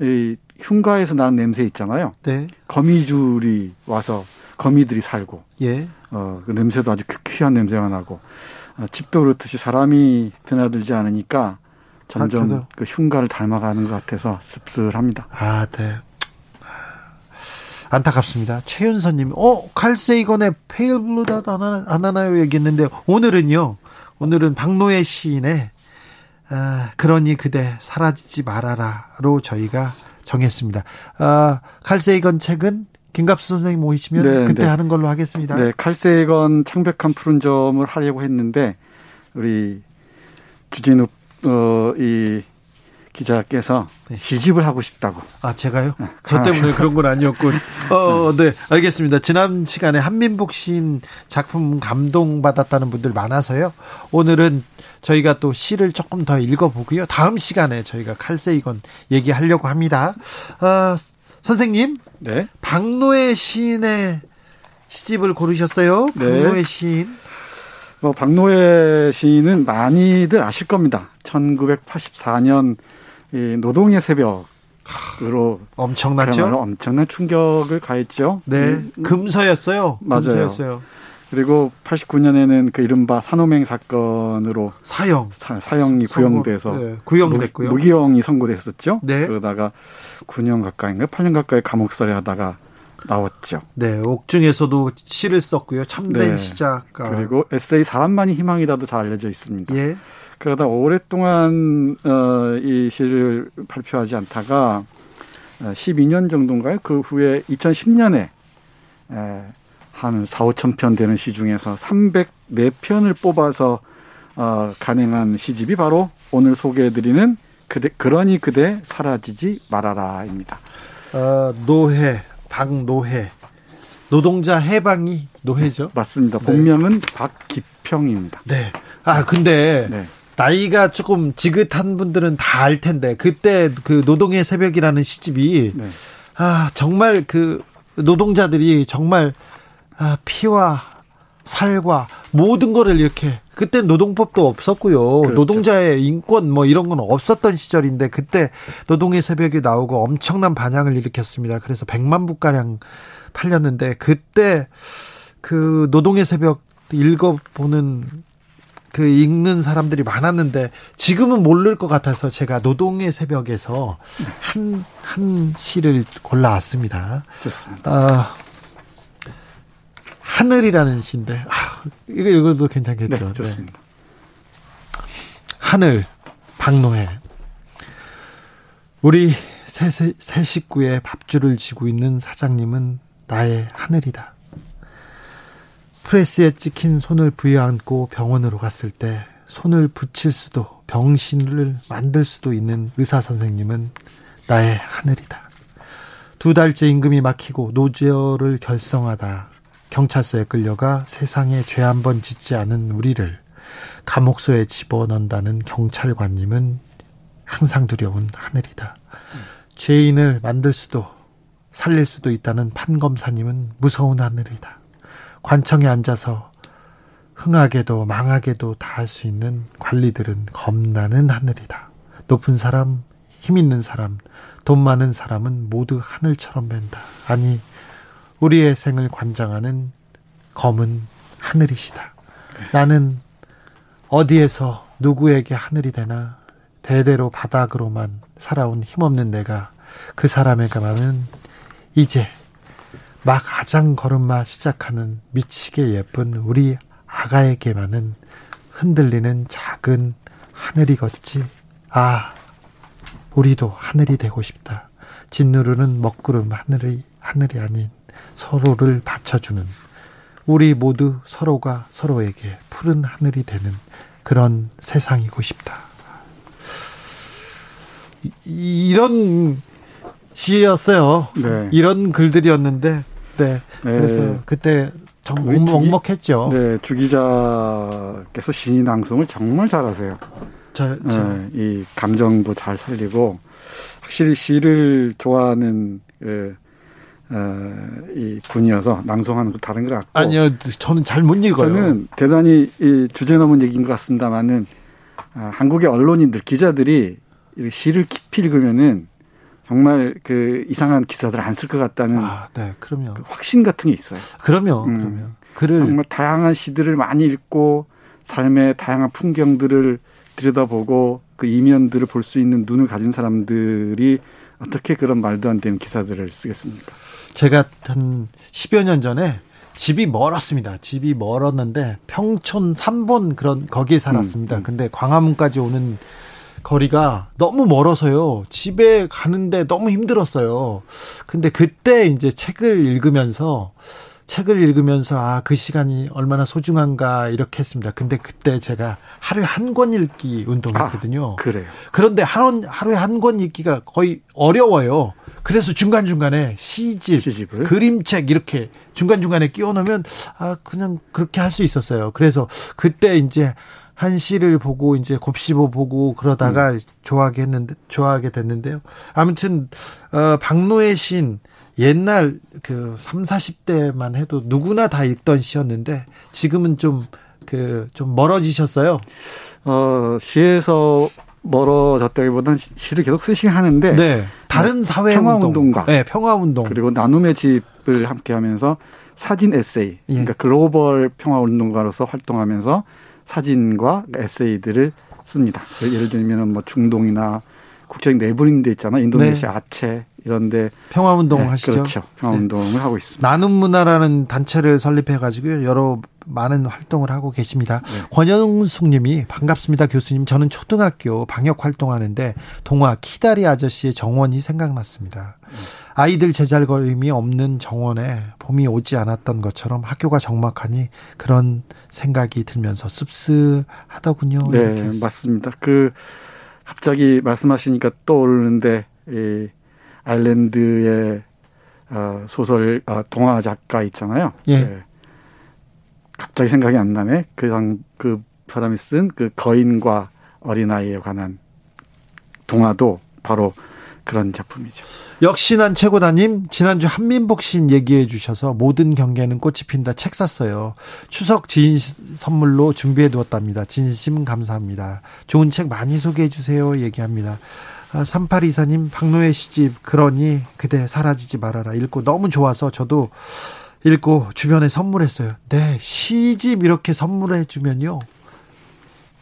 이 흉가에서 나는 냄새 있잖아요. 네. 거미줄이 와서 거미들이 살고 예. 어, 그 냄새도 아주 퀴퀴한 냄새가 나고 어, 집도 그렇듯이 사람이 드나들지 않으니까 점점 학교도. 그 흉가를 닮아가는 것 같아서 씁쓸합니다. 아, 네. 안타깝습니다. 최윤서님, 어, 칼세이건의 페일블루다 안, 하나, 안 하나요? 얘기했는데, 오늘은요, 오늘은 박노해 시인의, 아, 그러니 그대 사라지지 말아라로 저희가 정했습니다. 아, 칼세이건 책은 김갑수 선생님 오시면 네, 그때 네. 하는 걸로 하겠습니다. 네, 칼세건 창백한 푸른 점을 하려고 했는데 우리 주진우 어, 이 기자께서 시집을 하고 싶다고. 아, 제가요? 네, 저 때문에 그런 건 아니었군. 어, 네, 알겠습니다. 지난 시간에 한민복 시인 작품 감동받았다는 분들 많아서요. 오늘은 저희가 또 시를 조금 더 읽어보고요. 다음 시간에 저희가 칼세이건 얘기하려고 합니다. 어, 선생님, 네. 박노해 시인의 시집을 고르셨어요. 네. 박노해 시인. 뭐 박노해 시인은 많이들 아실 겁니다. 1984년 이 노동의 새벽으로 엄청났죠? 그야말로 엄청난 충격을 가했죠. 네, 음, 금서였어요. 맞아요. 금서였어요. 그리고 89년에는 그 이른바 산호맹 사건으로 사형. 사, 사형이 선고, 구형돼서 네, 구형됐고요. 무, 무기형이 선고됐었죠. 네. 그러다가 9년 가까이인가 8년 가까이 감옥살이 하다가 나왔죠. 네, 옥중에서도 시를 썼고요. 참된 네. 시작가. 그리고 에세이 사람만이 희망이다도 잘 알려져 있습니다. 예. 그러다 오랫동안 어, 이 시를 발표하지 않다가 어, 12년 정도인가요? 그 후에 2010년에 에, 한 4, 5천 편 되는 시 중에서 304편을 뽑아서 어, 간행한 시집이 바로 오늘 소개해드리는 그대 그러니 그대 사라지지 말아라입니다. 어, 노해, 박노해. 노동자 해방이 노해죠. 맞습니다. 네. 본명은 박기평입니다. 네. 아, 근데 네. 나이가 조금 지긋한 분들은 다 알 텐데 그때 그 노동의 새벽이라는 시집이 네. 아, 정말 그 노동자들이 정말 아, 피와 살과 모든 거를 이렇게 그때 노동법도 없었고요. 그렇죠. 노동자의 인권 뭐 이런 건 없었던 시절인데 그때 노동의 새벽이 나오고 엄청난 반향을 일으켰습니다. 그래서 100만 부 가량 팔렸는데 그때 그 노동의 새벽 읽어보는 그 읽는 사람들이 많았는데 지금은 모를 것 같아서 제가 노동의 새벽에서 한, 한 시를 골라왔습니다. 좋습니다. 아, 하늘이라는 시인데, 아, 이거 읽어도 괜찮겠죠. 네, 좋습니다. 하늘, 박노해. 우리 새, 새, 새 식구의 밥줄을 쥐고 있는 사장님은 나의 하늘이다. 프레스에 찍힌 손을 부여안고 병원으로 갔을 때 손을 붙일 수도 병신을 만들 수도 있는 의사 선생님은 나의 하늘이다. 두 달째 임금이 막히고 노조를 결성하다 경찰서에 끌려가 세상에 죄 한 번 짓지 않은 우리를 감옥소에 집어넣는다는 경찰관님은 항상 두려운 하늘이다. 죄인을 만들 수도 살릴 수도 있다는 판검사님은 무서운 하늘이다. 관청에 앉아서 흥하게도 망하게도 다 할 수 있는 관리들은 겁나는 하늘이다. 높은 사람, 힘 있는 사람, 돈 많은 사람은 모두 하늘처럼 뵌다. 아니, 우리의 생을 관장하는 검은 하늘이시다. 나는 어디에서 누구에게 하늘이 되나 대대로 바닥으로만 살아온 힘없는 내가 그 사람에게만은 이제 막 아장 걸음마 시작하는 미치게 예쁜 우리 아가에게만은 흔들리는 작은 하늘이 걷지. 아, 우리도 하늘이 되고 싶다. 짓누르는 먹구름 하늘이 하늘이 아닌 서로를 받쳐주는 우리 모두 서로가 서로에게 푸른 하늘이 되는 그런 세상이고 싶다. 이, 런 시였어요. 네. 이런 글들이었는데, 네. 그래서 네. 그때 정말 먹먹했죠. 네, 주 기자께서 시인 낭송을 정말 잘하세요. 저, 저. 네, 이 감정도 잘 살리고 확실히 시를 좋아하는 그, 어, 이 분이어서 낭송하는 거 다른 것 같고 아니요, 저는 잘 못 읽어요. 저는 대단히 이 주제 넘은 얘기인 것 같습니다만은 아, 한국의 언론인들 기자들이 시를 깊이 읽으면은 정말 그 이상한 기사들 안 쓸 것 같다는 아, 네, 그럼요. 그 확신 같은 게 있어요. 그럼요. 음, 그럼요. 글을 정말 다양한 시들을 많이 읽고 삶의 다양한 풍경들을 들여다보고 그 이면들을 볼 수 있는 눈을 가진 사람들이 어떻게 그런 말도 안 되는 기사들을 쓰겠습니까? 제가 한 10여 년 전에 집이 멀었습니다. 집이 멀었는데 평촌 3본 그런 거기에 살았습니다. 음, 음. 근데 광화문까지 오는 거리가 너무 멀어서요. 집에 가는데 너무 힘들었어요. 근데 그때 이제 책을 읽으면서 책을 읽으면서 아, 그 시간이 얼마나 소중한가 이렇게 했습니다. 근데 그때 제가 하루에 한 권 읽기 운동했거든요. 아, 그래요. 그런데 하루, 하루에 한 권 읽기가 거의 어려워요. 그래서 중간중간에 시집, 시집을? 그림책 이렇게 중간중간에 끼워 넣으면 아, 그냥 그렇게 할 수 있었어요. 그래서 그때 이제 한 시를 보고 이제 곱씹어 보고 그러다가 음. 좋아하게 했는데 좋아하게 됐는데요. 아무튼 어 박노의 신 옛날 그 3, 40대만 해도 누구나 다 읽던 시였는데 지금은 좀 그좀 멀어지셨어요. 어 시에서 멀어졌다기보다는 시를 계속 쓰시긴 하는데 네. 다른 사회 평화 운동가 네, 평화 운동 그리고 나눔의 집을 함께 하면서 사진 에세이 그러니까 예. 글로벌 평화 운동가로서 활동하면서 사진과 에세이들을 씁니다. 예를 들면 뭐 중동이나 국적인 내부인 데 있잖아요. 인도네시아 네. 아체 이런데 평화 운동을 네, 하시죠. 그렇죠. 평화 운동을 네. 하고 있습니다. 나눔 문화라는 단체를 설립해 가지고요. 여러 많은 활동을 하고 계십니다. 네. 권영숙 님이 반갑습니다. 교수님. 저는 초등학교 방역 활동하는데 동화 키다리 아저씨의 정원이 생각났습니다. 아이들 제잘거림이 없는 정원에 봄이 오지 않았던 것처럼 학교가 적막하니 그런 생각이 들면서 씁쓸하더군요. 네, 맞습니다. 그 갑자기 말씀하시니까 떠오르는데 이 아일랜드의 어, 소설 어, 동화 작가 있잖아요. 예. 네. 갑자기 생각이 안 나네. 그그 그 사람이 쓴 그 거인과 어린아이에 관한 동화도 바로 그런 작품이죠. 역시 난 최고다님 지난주 한민복 신 얘기해 주셔서 모든 경계는 꽃이 핀다 책 샀어요. 추석 지인 선물로 준비해 두었답니다. 진심 감사합니다. 좋은 책 많이 소개해 주세요. 얘기합니다. 아, 3824님 박노해 시집 그러니 그대 사라지지 말아라 읽고 너무 좋아서 저도 읽고 주변에 선물했어요. 네 시집 이렇게 선물해 주면요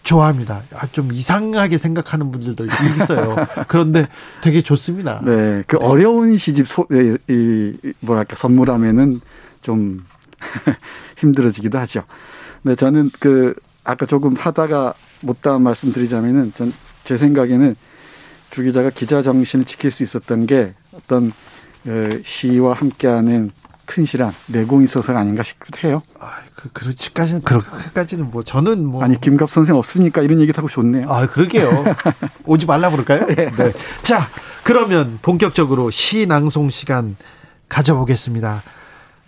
좋아합니다. 아, 좀 이상하게 생각하는 분들도 있어요. 그런데 되게 좋습니다. 네, 그 어려운 시집 소, 이, 뭐랄까 선물하면은 좀 힘들어지기도 하죠. 네, 저는 그 아까 조금 하다가 못다한 말씀드리자면은 전 제 생각에는 주 기자가 기자 정신을 지킬 수 있었던 게 어떤 어, 시와 함께하는 튼실한 내공이 있어서가 아닌가 싶기도 해요. 아, 그, 그렇지까지는, 그렇게까지는 뭐, 저는 뭐. 아니, 김갑 선생 없으니까 이런 얘기 하고 좋네요. 아, 그러게요. 오지 말라 그럴까요? 네. 네. 자, 그러면 본격적으로 시 낭송 시간 가져보겠습니다.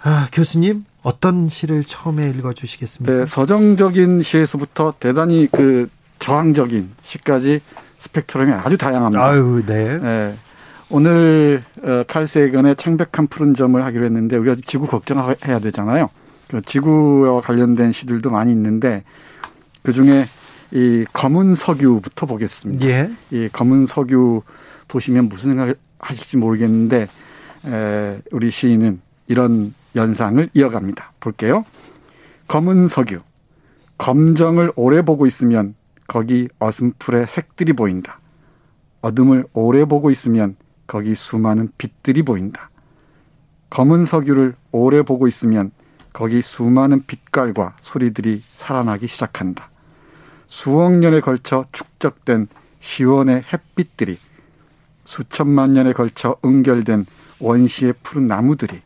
아, 교수님, 어떤 시를 처음에 읽어 주시겠습니까? 네, 서정적인 시에서부터 대단히 그 저항적인 시까지 스펙트럼이 아주 다양합니다. 아유, 네. 네. 오늘 어, 칼 세건의 창백한 푸른 점을 하기로 했는데 우리가 지구 걱정해야 되잖아요. 그 지구와 관련된 시들도 많이 있는데 그 중에 이 검은 석유부터 보겠습니다. 예. 이 검은 석유 보시면 무슨 생각을 하실지 모르겠는데 에, 우리 시인은 이런 연상을 이어갑니다. 볼게요. 검은 석유. 검정을 오래 보고 있으면 거기 어슴풀의 색들이 보인다. 어둠을 오래 보고 있으면 거기 수많은 빛들이 보인다. 검은 석유를 오래 보고 있으면 거기 수많은 빛깔과 소리들이 살아나기 시작한다. 수억 년에 걸쳐 축적된 시원의 햇빛들이 수천만 년에 걸쳐 응결된 원시의 푸른 나무들이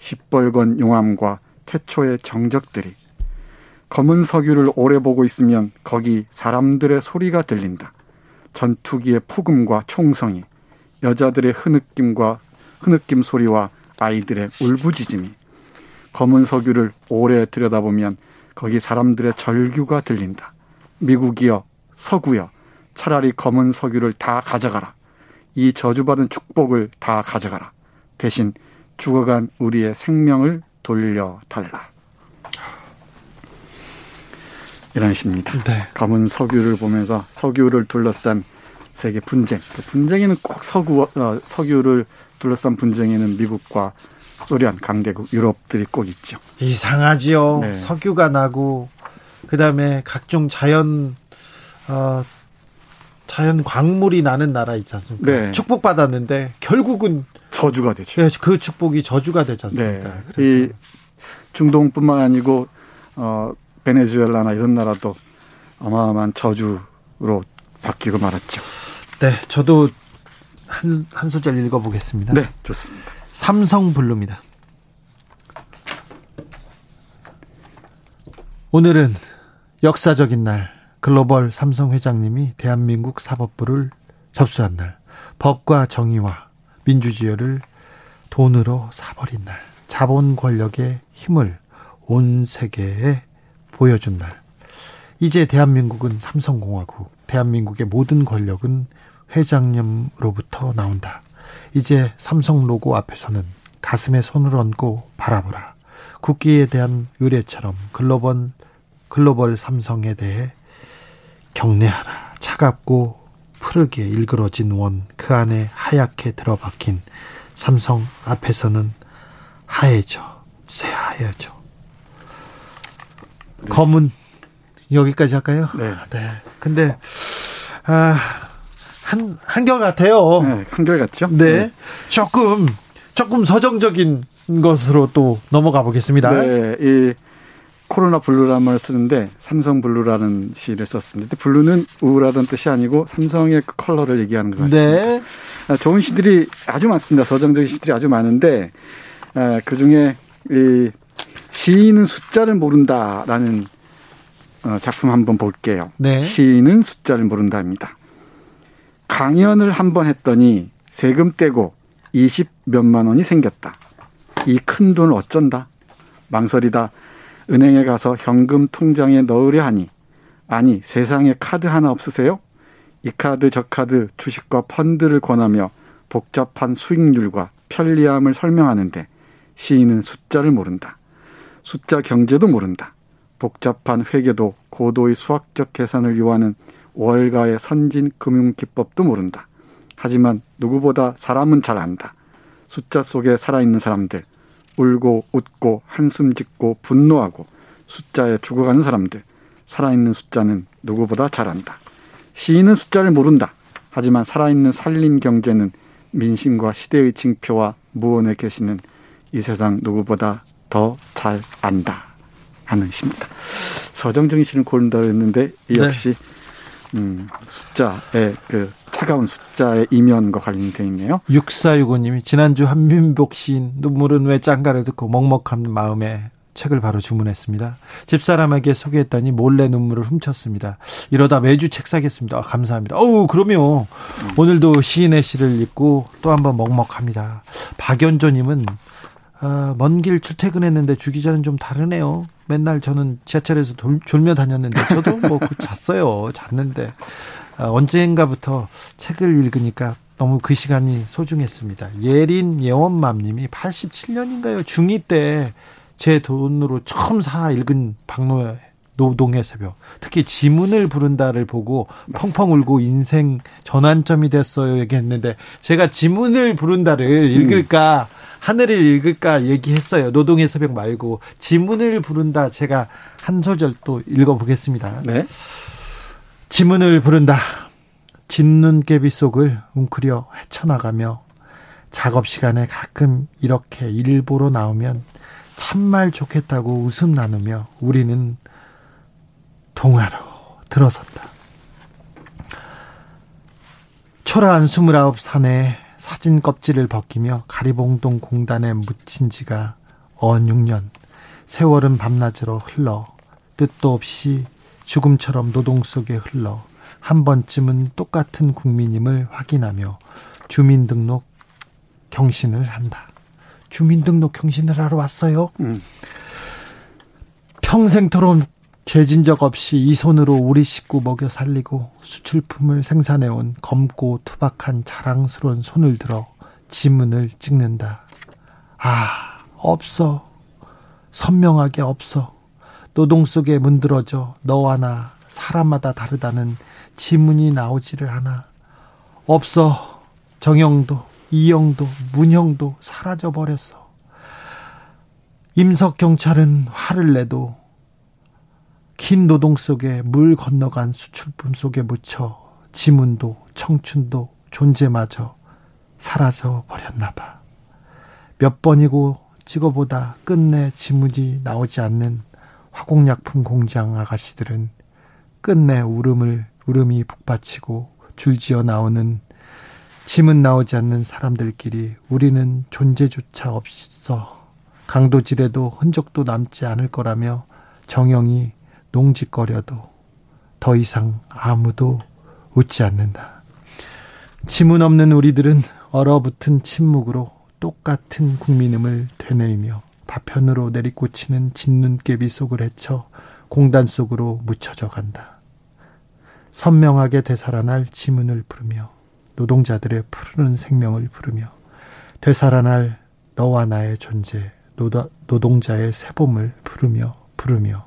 시뻘건 용암과 태초의 정적들이 검은 석유를 오래 보고 있으면 거기 사람들의 소리가 들린다. 전투기의 폭음과 총성이 여자들의 흐느낌과 흐느낌 소리와 아이들의 울부짖음이 검은 석유를 오래 들여다보면 거기 사람들의 절규가 들린다. 미국이여 서구여 차라리 검은 석유를 다 가져가라. 이 저주받은 축복을 다 가져가라. 대신 죽어간 우리의 생명을 돌려달라. 이런 시입니다. 네. 검은 석유를 보면서 석유를 둘러싼 세계 분쟁. 그 분쟁에는 꼭 서구, 어, 석유를 둘러싼 분쟁에는 미국과 소련, 강대국, 유럽들이 꼭 있죠. 이상하지요. 네. 석유가 나고, 그 다음에 각종 자연, 어, 자연 광물이 나는 나라 있지 않습니까? 네. 축복받았는데, 결국은 저주가 되죠. 네, 그 축복이 저주가 되지 않습니까? 네. 이 중동뿐만 아니고, 어, 베네수엘라나 이런 나라도 어마어마한 저주로 바뀌고 말았죠. 네, 저도 한, 한 소절 읽어보겠습니다. 네, 좋습니다. 삼성 블루입니다. 오늘은 역사적인 날, 글로벌 삼성 회장님이 대한민국 사법부를 접수한 날, 법과 정의와 민주주의를 돈으로 사버린 날, 자본 권력의 힘을 온 세계에 보여준 날. 이제 대한민국은 삼성공화국, 대한민국의 모든 권력은 회장님으로부터 나온다. 이제 삼성 로고 앞에서는 가슴에 손을 얹고 바라보라. 국기에 대한 의뢰처럼 글로벌, 글로벌 삼성에 대해 경례하라. 차갑고 푸르게 일그러진 원, 그 안에 하얗게 들어박힌 삼성 앞에서는 하얘져, 새하얘져. 네. 검은 여기까지 할까요? 네. 네. 근데 아, 한 한결 같아요. 네, 한결 같죠? 네. 네. 조금 조금 서정적인 것으로 또 넘어가 보겠습니다. 네. 이 코로나 블루라는 말을 쓰는데 삼성 블루라는 시를 썼습니다. 블루는 우울하다는 뜻이 아니고 삼성의 그 컬러를 얘기하는 것 같습니다. 네. 아, 좋은 시들이 아주 많습니다. 서정적인 시들이 아주 많은데 아, 그 중에 이 시인은 숫자를 모른다라는 어, 작품 한번 볼게요. 네. 시인은 숫자를 모른다입니다. 강연을 한 번 했더니 세금 떼고 20 몇만 원이 생겼다. 이 큰 돈을 어쩐다? 망설이다. 은행에 가서 현금 통장에 넣으려 하니 아니 세상에 카드 하나 없으세요? 이 카드 저 카드 주식과 펀드를 권하며 복잡한 수익률과 편리함을 설명하는데 시인은 숫자를 모른다. 숫자 경제도 모른다. 복잡한 회계도 고도의 수학적 계산을 요하는 월가의 선진 금융 기법도 모른다. 하지만 누구보다 사람은 잘 안다. 숫자 속에 살아있는 사람들, 울고 웃고 한숨 짓고 분노하고 숫자에 죽어가는 사람들, 살아있는 숫자는 누구보다 잘 안다. 시인은 숫자를 모른다. 하지만 살아있는 살림 경제는 민심과 시대의 징표와 무언에 계시는 이 세상 누구보다 더 잘 안다 하는 시입니다. 서정정 씨는 고른다 그랬는데 이 네. 역시 네. 음, 숫자의 그 차가운 숫자의 이면과 관련되어 있네요. 6465님이 지난주 한민복 시인 눈물은 왜 짠가를 듣고 먹먹한 마음에 책을 바로 주문했습니다. 집사람에게 소개했더니 몰래 눈물을 훔쳤습니다. 이러다 매주 책 사겠습니다. 아, 감사합니다. 어우, 그럼요. 음. 오늘도 시인의 시를 읽고 또 한번 먹먹합니다. 박연조님은 아, 먼길 출퇴근했는데 주 기자는 좀 다르네요. 맨날 저는 지하철에서 돌, 졸며 다녔는데 저도 뭐그 잤어요. 잤는데 아, 언젠가부터 책을 읽으니까 너무 그 시간이 소중했습니다. 예린 예원맘님이 87년인가요? 중2 때 제 돈으로 처음 사 읽은 박노 노동의 새벽. 특히 지문을 부른다를 보고 펑펑 울고 인생 전환점이 됐어요. 얘기했는데 제가 지문을 부른다를 읽을까 음. 하늘을 읽을까 얘기했어요. 노동의 새벽 말고 지문을 부른다. 제가 한 소절 또 읽어보겠습니다. 네. 지문을 부른다. 진눈깨비 속을 웅크려 헤쳐나가며 작업 시간에 가끔 이렇게 일보러 나오면 참말 좋겠다고 웃음 나누며 우리는 동화로 들어섰다. 초라한 스물아홉 산에 사진 껍질을 벗기며 가리봉동 공단에 묻힌 지가 언 6년. 세월은 밤낮으로 흘러 뜻도 없이 죽음처럼 노동 속에 흘러 한 번쯤은 똑같은 국민임을 확인하며 주민등록 경신을 한다. 주민등록 경신을 하러 왔어요. 음. 평생토록 죄진 적 없이 이 손으로 우리 식구 먹여 살리고 수출품을 생산해온 검고 투박한 자랑스러운 손을 들어 지문을 찍는다. 아, 없어. 선명하게 없어. 노동 속에 문드러져 너와 나 사람마다 다르다는 지문이 나오지를 않아. 없어. 정영도, 이영도, 문형도 사라져 버렸어. 임석 경찰은 화를 내도 긴 노동 속에 물 건너간 수출품 속에 묻혀 지문도 청춘도 존재마저 사라져 버렸나 봐. 몇 번이고 찍어보다 끝내 지문이 나오지 않는 화공약품 공장 아가씨들은 끝내 울음을 울음이 북받치고 줄지어 나오는 짐은 나오지 않는 사람들끼리 우리는 존재조차 없어 강도질에도 흔적도 남지 않을 거라며 정영이 농짓거려도 더 이상 아무도 웃지 않는다. 지문 없는 우리들은 얼어붙은 침묵으로 똑같은 국민음을 되뇌이며 파편으로 내리꽂히는 진눈깨비 속을 헤쳐 공단 속으로 묻혀져 간다. 선명하게 되살아날 지문을 부르며 노동자들의 푸르는 생명을 부르며 되살아날 너와 나의 존재 노동자의 새봄을 부르며 부르며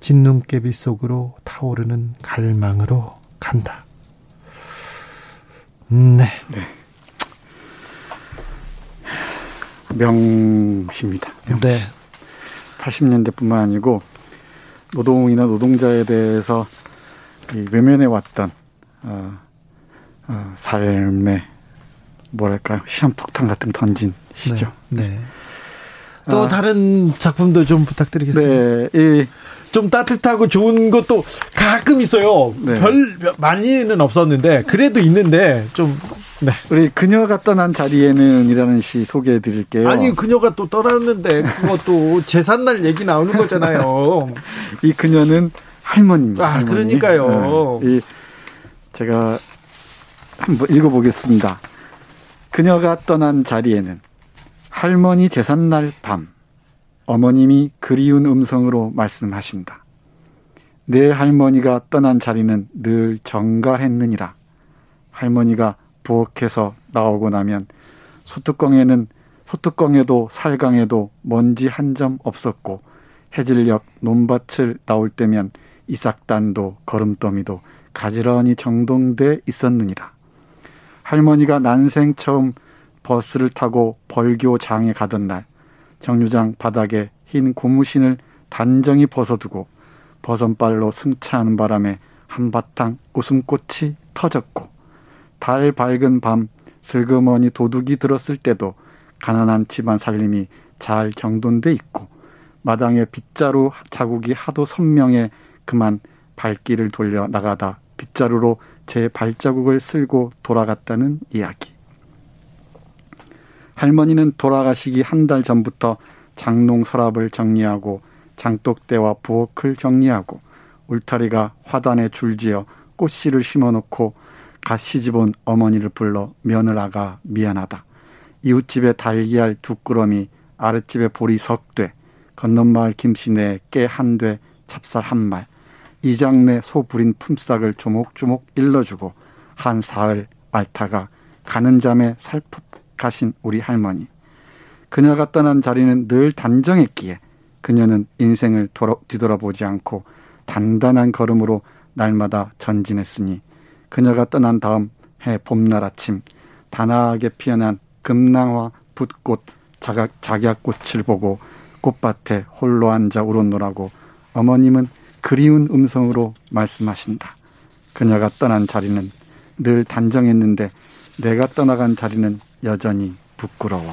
진눈깨비 속으로 타오르는 갈망으로 간다. 네. 네. 명시입니다. 명시. 네. 80년대뿐만 아니고 노동이나 노동자에 대해서 외면해 왔던 어, 어, 삶의 뭐랄까요 시한폭탄 같은 던진 시죠. 네. 네. 또 아, 다른 작품도 좀 부탁드리겠습니다. 네, 이, 좀 따뜻하고 좋은 것도 가끔 있어요. 네. 별 많이는 없었는데 그래도 있는데 좀 네. 우리 그녀가 떠난 자리에는이라는 시 소개해 드릴게요. 아니 그녀가 또 떠났는데 그것도 재산날 얘기 나오는 거잖아요. 이 그녀는 할머니입니다. 아 할머니. 그러니까요. 네. 이 제가 한번 읽어보겠습니다. 그녀가 떠난 자리에는 할머니 재산날 밤 어머님이 그리운 음성으로 말씀하신다. 내 할머니가 떠난 자리는 늘 정가했느니라. 할머니가 부엌에서 나오고 나면 소뚜껑에는 소뚜껑에도 살강에도 먼지 한 점 없었고 해질녘 논밭을 나올 때면 이삭단도 걸음더미도 가지런히 정돈돼 있었느니라. 할머니가 난생 처음 버스를 타고 벌교장에 가던 날 정류장 바닥에 흰 고무신을 단정히 벗어두고 버선발로 승차하는 바람에 한바탕 웃음꽃이 터졌고 달 밝은 밤 슬그머니 도둑이 들었을 때도 가난한 집안 살림이 잘 정돈돼 있고 마당에 빗자루 자국이 하도 선명해 그만 발길을 돌려 나가다 빗자루로 제 발자국을 쓸고 돌아갔다는 이야기. 할머니는 돌아가시기 한 달 전부터 장롱 서랍을 정리하고 장독대와 부엌을 정리하고 울타리가 화단에 줄지어 꽃씨를 심어놓고 갓 시집 온 어머니를 불러 며느라가 미안하다. 이웃집에 달걀 두 꾸러미, 아랫집에 보리 석돼, 건넌마을 김씨네 깨한 돼, 찹쌀 한 말, 이장내 소 부린 품삯을 조목조목 일러주고 한 사흘 앓다가 가는 잠에 살푹 가신 우리 할머니. 그녀가 떠난 자리는 늘 단정했기에 그녀는 인생을 돌아, 뒤돌아보지 않고 단단한 걸음으로 날마다 전진했으니 그녀가 떠난 다음 해 봄날 아침 단아하게 피어난 금낭화 붓꽃 자각, 작약꽃을 보고 꽃밭에 홀로 앉아 울었노라고 어머님은 그리운 음성으로 말씀하신다. 그녀가 떠난 자리는 늘 단정했는데 내가 떠나간 자리는 여전히 부끄러워.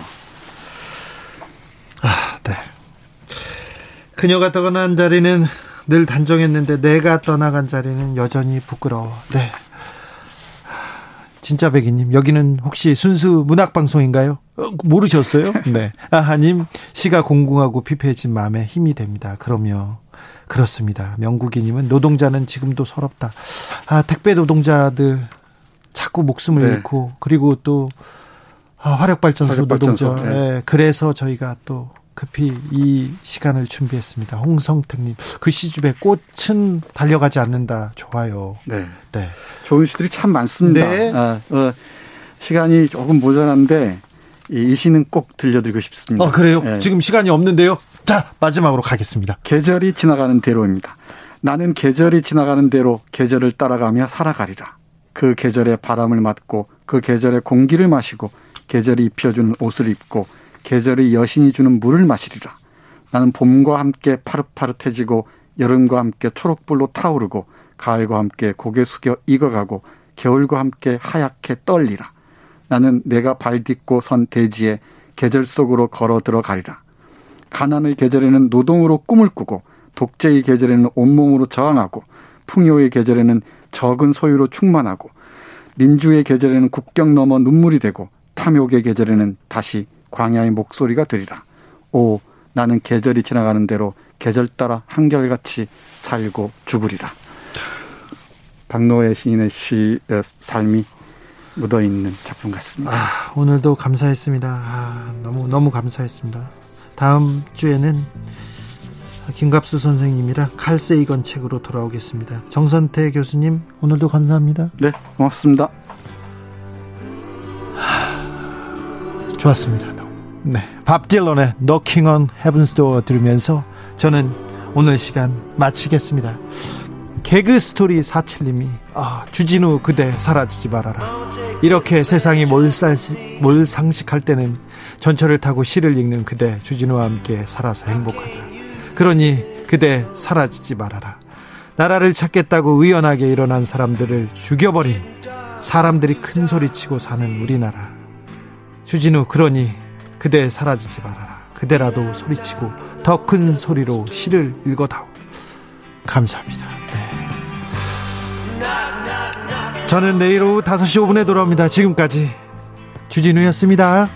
아, 네. 그녀가 떠난 자리는 늘 단정했는데 내가 떠나간 자리는 여전히 부끄러워. 네. 진짜 백이님 여기는 혹시 순수 문학 방송인가요? 어, 모르셨어요? 네. 아하님 시가 공공하고 피폐해진 마음에 힘이 됩니다. 그럼요. 그렇습니다. 명국이님은 노동자는 지금도 서럽다. 아 택배 노동자들 자꾸 목숨을 네. 잃고 그리고 또 아, 화력발전소, 화력발전소 노동자. 네. 네. 그래서 저희가 또 급히 이 시간을 준비했습니다. 홍성택님 글씨집에 꽃은 달려가지 않는다. 좋아요. 네. 네. 좋은 시들이 참 많습니다. 네. 아, 어, 시간이 조금 모자란데 이 시는 꼭 들려드리고 싶습니다. 아, 그래요? 네. 지금 시간이 없는데요. 자, 마지막으로 가겠습니다. 계절이 지나가는 대로입니다. 나는 계절이 지나가는 대로 계절을 따라가며 살아가리라. 그 계절의 바람을 맞고 그 계절의 공기를 마시고 계절이 입혀주는 옷을 입고 계절의 여신이 주는 물을 마시리라. 나는 봄과 함께 파릇파릇해지고 여름과 함께 초록불로 타오르고 가을과 함께 고개 숙여 익어가고 겨울과 함께 하얗게 떨리라. 나는 내가 발 딛고 선 대지에 계절 속으로 걸어 들어가리라. 가난의 계절에는 노동으로 꿈을 꾸고 독재의 계절에는 온몸으로 저항하고 풍요의 계절에는 적은 소유로 충만하고 민주의 계절에는 국경 넘어 눈물이 되고 탐욕의 계절에는 다시 광야의 목소리가 되리라. 오, 나는 계절이 지나가는 대로 계절 따라 한결같이 살고 죽으리라. 박노해 시인의 시 삶이 묻어 있는 작품 같습니다. 아, 오늘도 감사했습니다. 아, 너무 너무 감사했습니다. 다음 주에는 김갑수 선생님이랑 칼세이건 책으로 돌아오겠습니다. 정선태 교수님 오늘도 감사합니다. 네, 고맙습니다. 좋았습니다. 네. 밥 딜런의 Knocking on Heaven's Door 들으면서 저는 오늘 시간 마치겠습니다. 개그 스토리 47님이 아, 주진우 그대 사라지지 말아라. 이렇게 세상이 몰살시, 몰상식할 때는 전철을 타고 시를 읽는 그대 주진우와 함께 살아서 행복하다. 그러니 그대 사라지지 말아라. 나라를 찾겠다고 의연하게 일어난 사람들을 죽여버린 사람들이 큰 소리치고 사는 우리나라. 주진우 그러니 그대 사라지지 말아라. 그대라도 소리치고 더 큰 소리로 시를 읽어다오. 감사합니다. 네. 저는 내일 오후 5시 5분에 돌아옵니다. 지금까지 주진우였습니다.